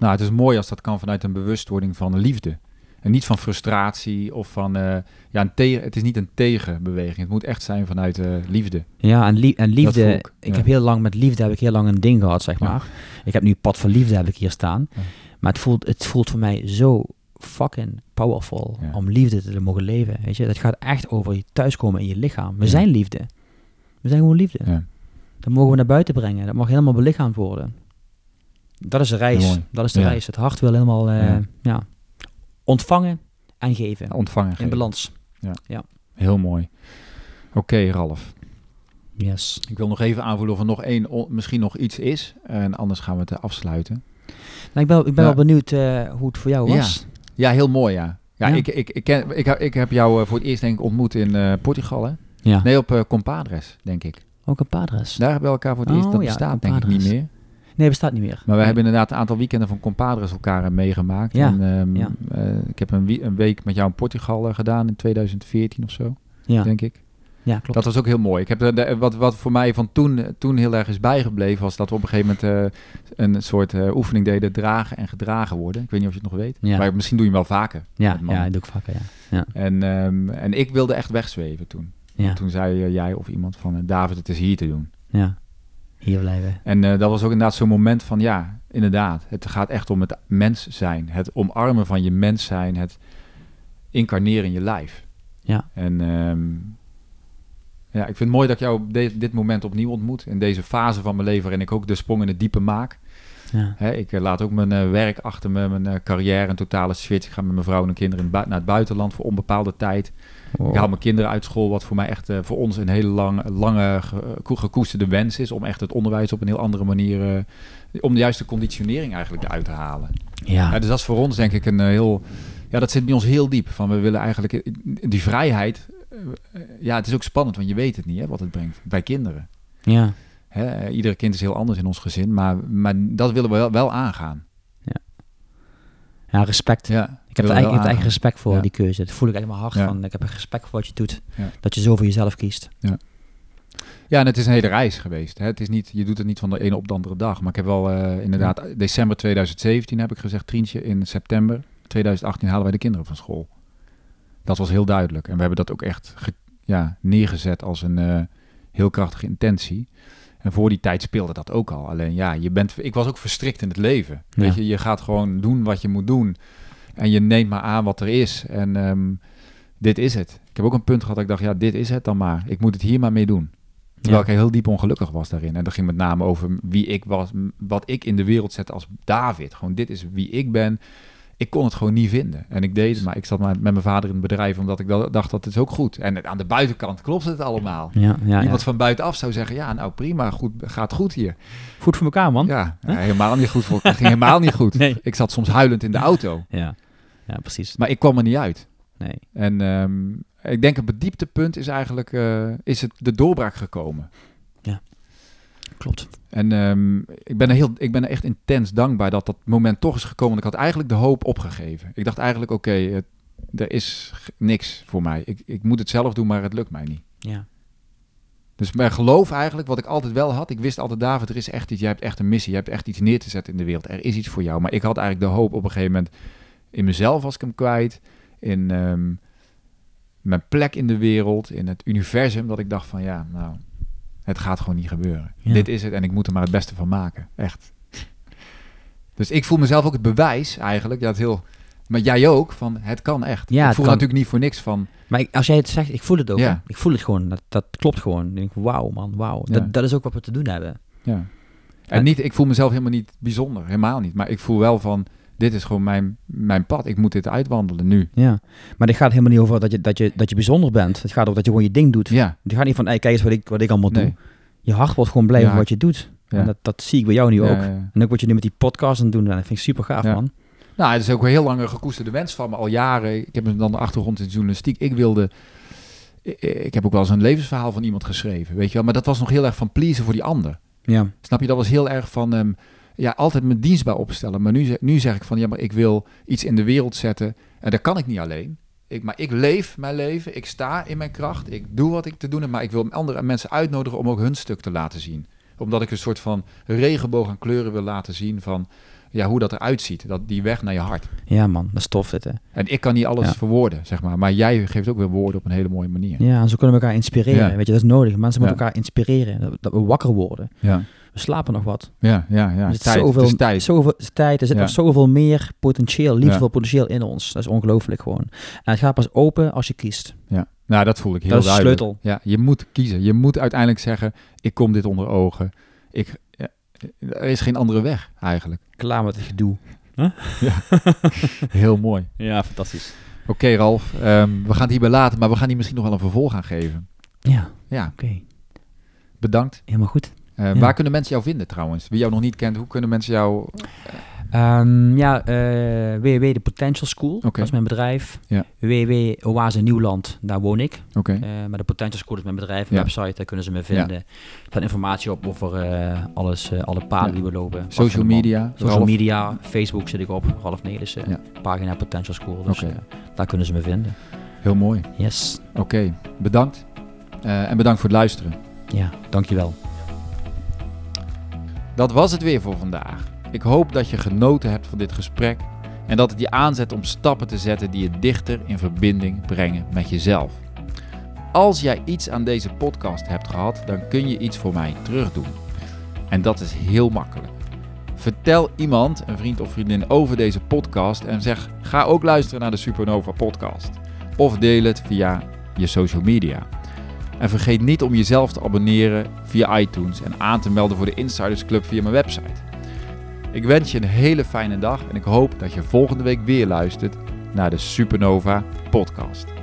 Nou het is mooi als dat kan vanuit een bewustwording van liefde. En niet van frustratie of van... eh, ja, een het is niet een tegenbeweging. Het moet echt zijn vanuit eh, liefde. Ja, en, lie- en liefde. ik, Ik ja. heb heel lang met liefde heb ik heel lang een ding gehad, zeg Ja. maar. Ik heb nu pad van liefde heb ik hier staan. Ja. Maar het voelt, het voelt voor mij zo fucking powerful om liefde te mogen leven. Weet je, dat gaat echt over je thuiskomen in je lichaam. We zijn liefde. We zijn gewoon liefde. Ja. Dat mogen we naar buiten brengen. Dat mag helemaal belichaamd worden. Dat is de reis. Mooi. Dat is de Ja. reis. Het hart wil helemaal eh, Ja. ja. ontvangen en geven. Ontvangen. in geven. balans. Heel mooi. Oké, Ralf. Yes. Ik wil nog even aanvoelen of er nog één, misschien nog iets is. En anders gaan we het afsluiten. Nou, ik ben, ik ben Ja. wel benieuwd eh, hoe het voor jou was. Ja, heel mooi, ja. Ja, Ja. Ik, ik, ik, ken, ik, heb- ik heb jou eh, voor het eerst denk ik ontmoet in Portugal, hè? Ja. Nee, op Compadres, denk ik. Ook een padres. Daar hebben we elkaar voor het eerst. Oh, Dat ja, bestaat denk ik niet Compadres. meer. Nee, bestaat niet meer. Maar we hebben inderdaad een aantal weekenden van Compadres elkaar eh, meegemaakt. Ja, En, ehm, ja. eh, ik heb een, wie- een week met jou in Portugal eh, gedaan in 2014 of zo, Ja, denk ik. ja klopt. Dat was ook heel mooi. Ik heb de, de- wat, wat voor mij van toen, toen heel erg is bijgebleven, was dat we op een gegeven moment een soort oefening deden, dragen en gedragen worden. Ik weet niet of je het nog weet. Ja. Maar misschien doe je hem wel vaker. ja, ja, dat doe ik vaker, ja. En, ehm, en ik wilde echt wegzweven toen. Ja, Toen zei jij of iemand van, David, het is hier te doen. ja. Hier blijven. En eh, dat was ook inderdaad zo'n moment van, ja, inderdaad. Het gaat echt om het mens zijn. Het omarmen van je mens zijn. Het incarneren in je lijf. Ja. En ehm, ja, ik vind het mooi dat ik jou op de- dit moment opnieuw ontmoet. In deze fase van mijn leven waarin ik ook de sprong in het diepe maak. Ja. Hè, ik eh, laat ook mijn eh, werk achter me, mijn carrière, een totale switch. Ik ga met mijn vrouw en kinderen naar het buitenland voor onbepaalde tijd. Ik haal mijn kinderen uit school, wat voor mij echt eh, voor ons een hele lang, lange ge- ko- gekoesterde wens is. Om echt het onderwijs op een heel andere manier, eh, om de juiste conditionering eigenlijk eruit te halen. Ja. Ja, dus dat is voor ons denk ik een eh, heel, ja dat zit bij ons heel diep. Van we willen eigenlijk eh, die vrijheid, eh, eh, ja het is ook spannend, want je weet het niet hè, wat het brengt bij kinderen. ja. Hè, eh, iedere kind is heel anders in ons gezin, maar, maar dat willen we wel, wel aangaan. Ja, respect. Ja, Ik heb er eigenlijk, eigenlijk respect voor, Ja. die keuze. Dat voel ik echt mijn hart Ja. van. Ik heb er respect voor wat je doet. Ja. Dat je zo voor jezelf kiest. Ja, en het is een hele reis geweest. Hè. Het is niet, je doet het niet van de ene op de andere dag. Maar ik heb wel eh, inderdaad, december 2017 heb ik gezegd, Trientje, in september 2018 halen wij de kinderen van school. Dat was heel duidelijk. En we hebben dat ook echt ja, neergezet als een eh, heel krachtige intentie. En voor die tijd speelde dat ook al. Alleen ja, je bent, ik was ook verstrikt in het leven. Ja. Weet je, je gaat gewoon doen wat je moet doen. En je neemt maar aan wat er is. En ehm, dit is het. Ik heb ook een punt gehad dat ik dacht, ja, dit is het dan maar. Ik moet het hier maar mee doen. Terwijl Ja. ik heel diep ongelukkig was daarin. En dat ging met name over wie ik was, wat ik in de wereld zette als David. Gewoon, dit is wie ik ben. Ik kon het gewoon niet vinden. En ik deed het, maar ik zat maar met mijn vader in het bedrijf, omdat ik dacht dat het is ook goed. En aan de buitenkant klopt het allemaal. Ja, ja, Iemand ja. van buitenaf zou zeggen, ja, nou prima, goed, gaat goed hier. Goed voor elkaar, man. Ja, ja, helemaal niet goed. Voor, het ging helemaal niet goed. Nee. Ik zat soms huilend in de auto, Ja, ja precies. maar ik kwam er niet uit. Nee. En ehm, ik denk op het dieptepunt is eigenlijk eh, is het de doorbraak gekomen. Klopt. En ehm, ik, ben er heel, ik ben er echt intens dankbaar dat dat moment toch is gekomen. Ik had eigenlijk de hoop opgegeven. Ik dacht eigenlijk, oké, er is niks voor mij. Ik, ik moet het zelf doen, maar het lukt mij niet. Ja. Dus mijn geloof eigenlijk, wat ik altijd wel had. Ik wist altijd, David, er is echt iets. Jij hebt echt een missie. Je hebt echt iets neer te zetten in de wereld. Er is iets voor jou. Maar ik had eigenlijk de hoop op een gegeven moment in mezelf was ik hem kwijt. In ehm, mijn plek in de wereld. In het universum. Dat ik dacht van, ja, nou, het gaat gewoon niet gebeuren. Ja. Dit is het en ik moet er maar het beste van maken. Echt. Dus ik voel mezelf ook het bewijs eigenlijk. Het heel... Maar jij ook, van het kan echt. Ja, ik voel natuurlijk niet voor niks van... Maar ik- als jij het zegt, ik voel het ook. Ja. Ik voel het gewoon. Dat, dat klopt gewoon. Ik denk, wauw man, wauw. Ja. Dat, dat is ook wat we te doen hebben. Ja. En niet, ik voel mezelf helemaal niet bijzonder, helemaal niet. Maar ik voel wel van, dit is gewoon mijn, mijn pad. Ik moet dit uitwandelen nu. Ja. Maar dit gaat helemaal niet over dat je, dat, je, dat je bijzonder bent. Het gaat over dat je gewoon je ding doet. Ja, Het gaat niet van, hey, kijk eens wat ik, wat ik allemaal nee. doe. Je hart wordt gewoon blij Ja. wat je doet. Ja. En dat, dat zie ik bij jou nu ook. En ook wat je nu met die podcast aan het doen bent. Dat vind ik super gaaf, man. Nou, het is ook een heel lange gekoesterde wens van me, al jaren. Ik heb dan de achtergrond in de journalistiek. Ik wilde... Ik, ik heb ook wel eens een levensverhaal van iemand geschreven, weet je wel. Maar dat was nog heel erg van pleasen voor die ander. Ja. Snap je? Dat was heel erg van... ehm, ja, altijd me dienstbaar opstellen. Maar nu, zeg- nu zeg ik van, ja, maar ik wil iets in de wereld zetten. En dat kan ik niet alleen. Ik, maar ik leef mijn leven. Ik sta in mijn kracht. Ik doe wat ik te doen heb. Maar ik wil andere mensen uitnodigen om ook hun stuk te laten zien. Omdat ik een soort van regenboog aan kleuren wil laten zien van... ja, hoe dat eruit ziet. Dat, die weg naar je hart. Ja man, dat is tof dit hè. En ik kan niet alles Ja. verwoorden, zeg maar. Maar jij geeft ook weer woorden op een hele mooie manier. Ja, en zo kunnen we elkaar inspireren. Ja. Weet je, dat is nodig. Mensen moeten elkaar inspireren. Dat, dat we wakker worden. Ja, We slapen nog wat. ja, ja. ja. er zit Tijd, zoveel, het is tijd. Zoveel het is tijd. Er zit Ja. nog zoveel meer potentieel, liefdevol Ja. potentieel in ons. Dat is ongelooflijk gewoon. En het gaat pas open als je kiest. Ja. Nou, dat voel ik heel Dat is de duidelijk. sleutel. Ja, je moet kiezen. Je moet uiteindelijk zeggen, ik kom dit onder ogen. Ik, ja, er is geen andere weg, eigenlijk. Klaar met het gedoe. Heel mooi. Ja, fantastisch. Oké, Ralf. ehm, we gaan het hierbij laten, maar we gaan hier misschien nog wel een vervolg aan geven. Ja, Ja, oké. bedankt. Helemaal goed. Eh, Ja. Waar kunnen mensen jou vinden trouwens? Wie jou nog niet kent, hoe kunnen mensen jou... Ehm, ja, eh www de Potential School. Dat is mijn bedrijf. Ja. www Oase Nieuwland, daar woon ik. Eh, maar de Potential School is mijn bedrijf, Ja. website, daar kunnen ze me vinden. Er staat informatie op over alles, alle paden die we lopen. Social media. Social Ralf? media, Facebook zit ik op, Ralf Nelissen, pagina Potential School. Dus daar kunnen ze me vinden. Heel mooi. Yes. Oké, bedankt. En bedankt voor het luisteren. Ja, dankjewel. Dat was het weer voor vandaag. Ik hoop dat je genoten hebt van dit gesprek en dat het je aanzet om stappen te zetten die je dichter in verbinding brengen met jezelf. Als jij iets aan deze podcast hebt gehad, dan kun je iets voor mij terugdoen. En dat is heel makkelijk. Vertel iemand, een vriend of vriendin, over deze podcast en zeg: ga ook luisteren naar de Supernova podcast. Of deel het via je social media. En vergeet niet om jezelf te abonneren via iTunes en aan te melden voor de Insiders Club via mijn website. Ik wens je een hele fijne dag en ik hoop dat je volgende week weer luistert naar de Supernova podcast.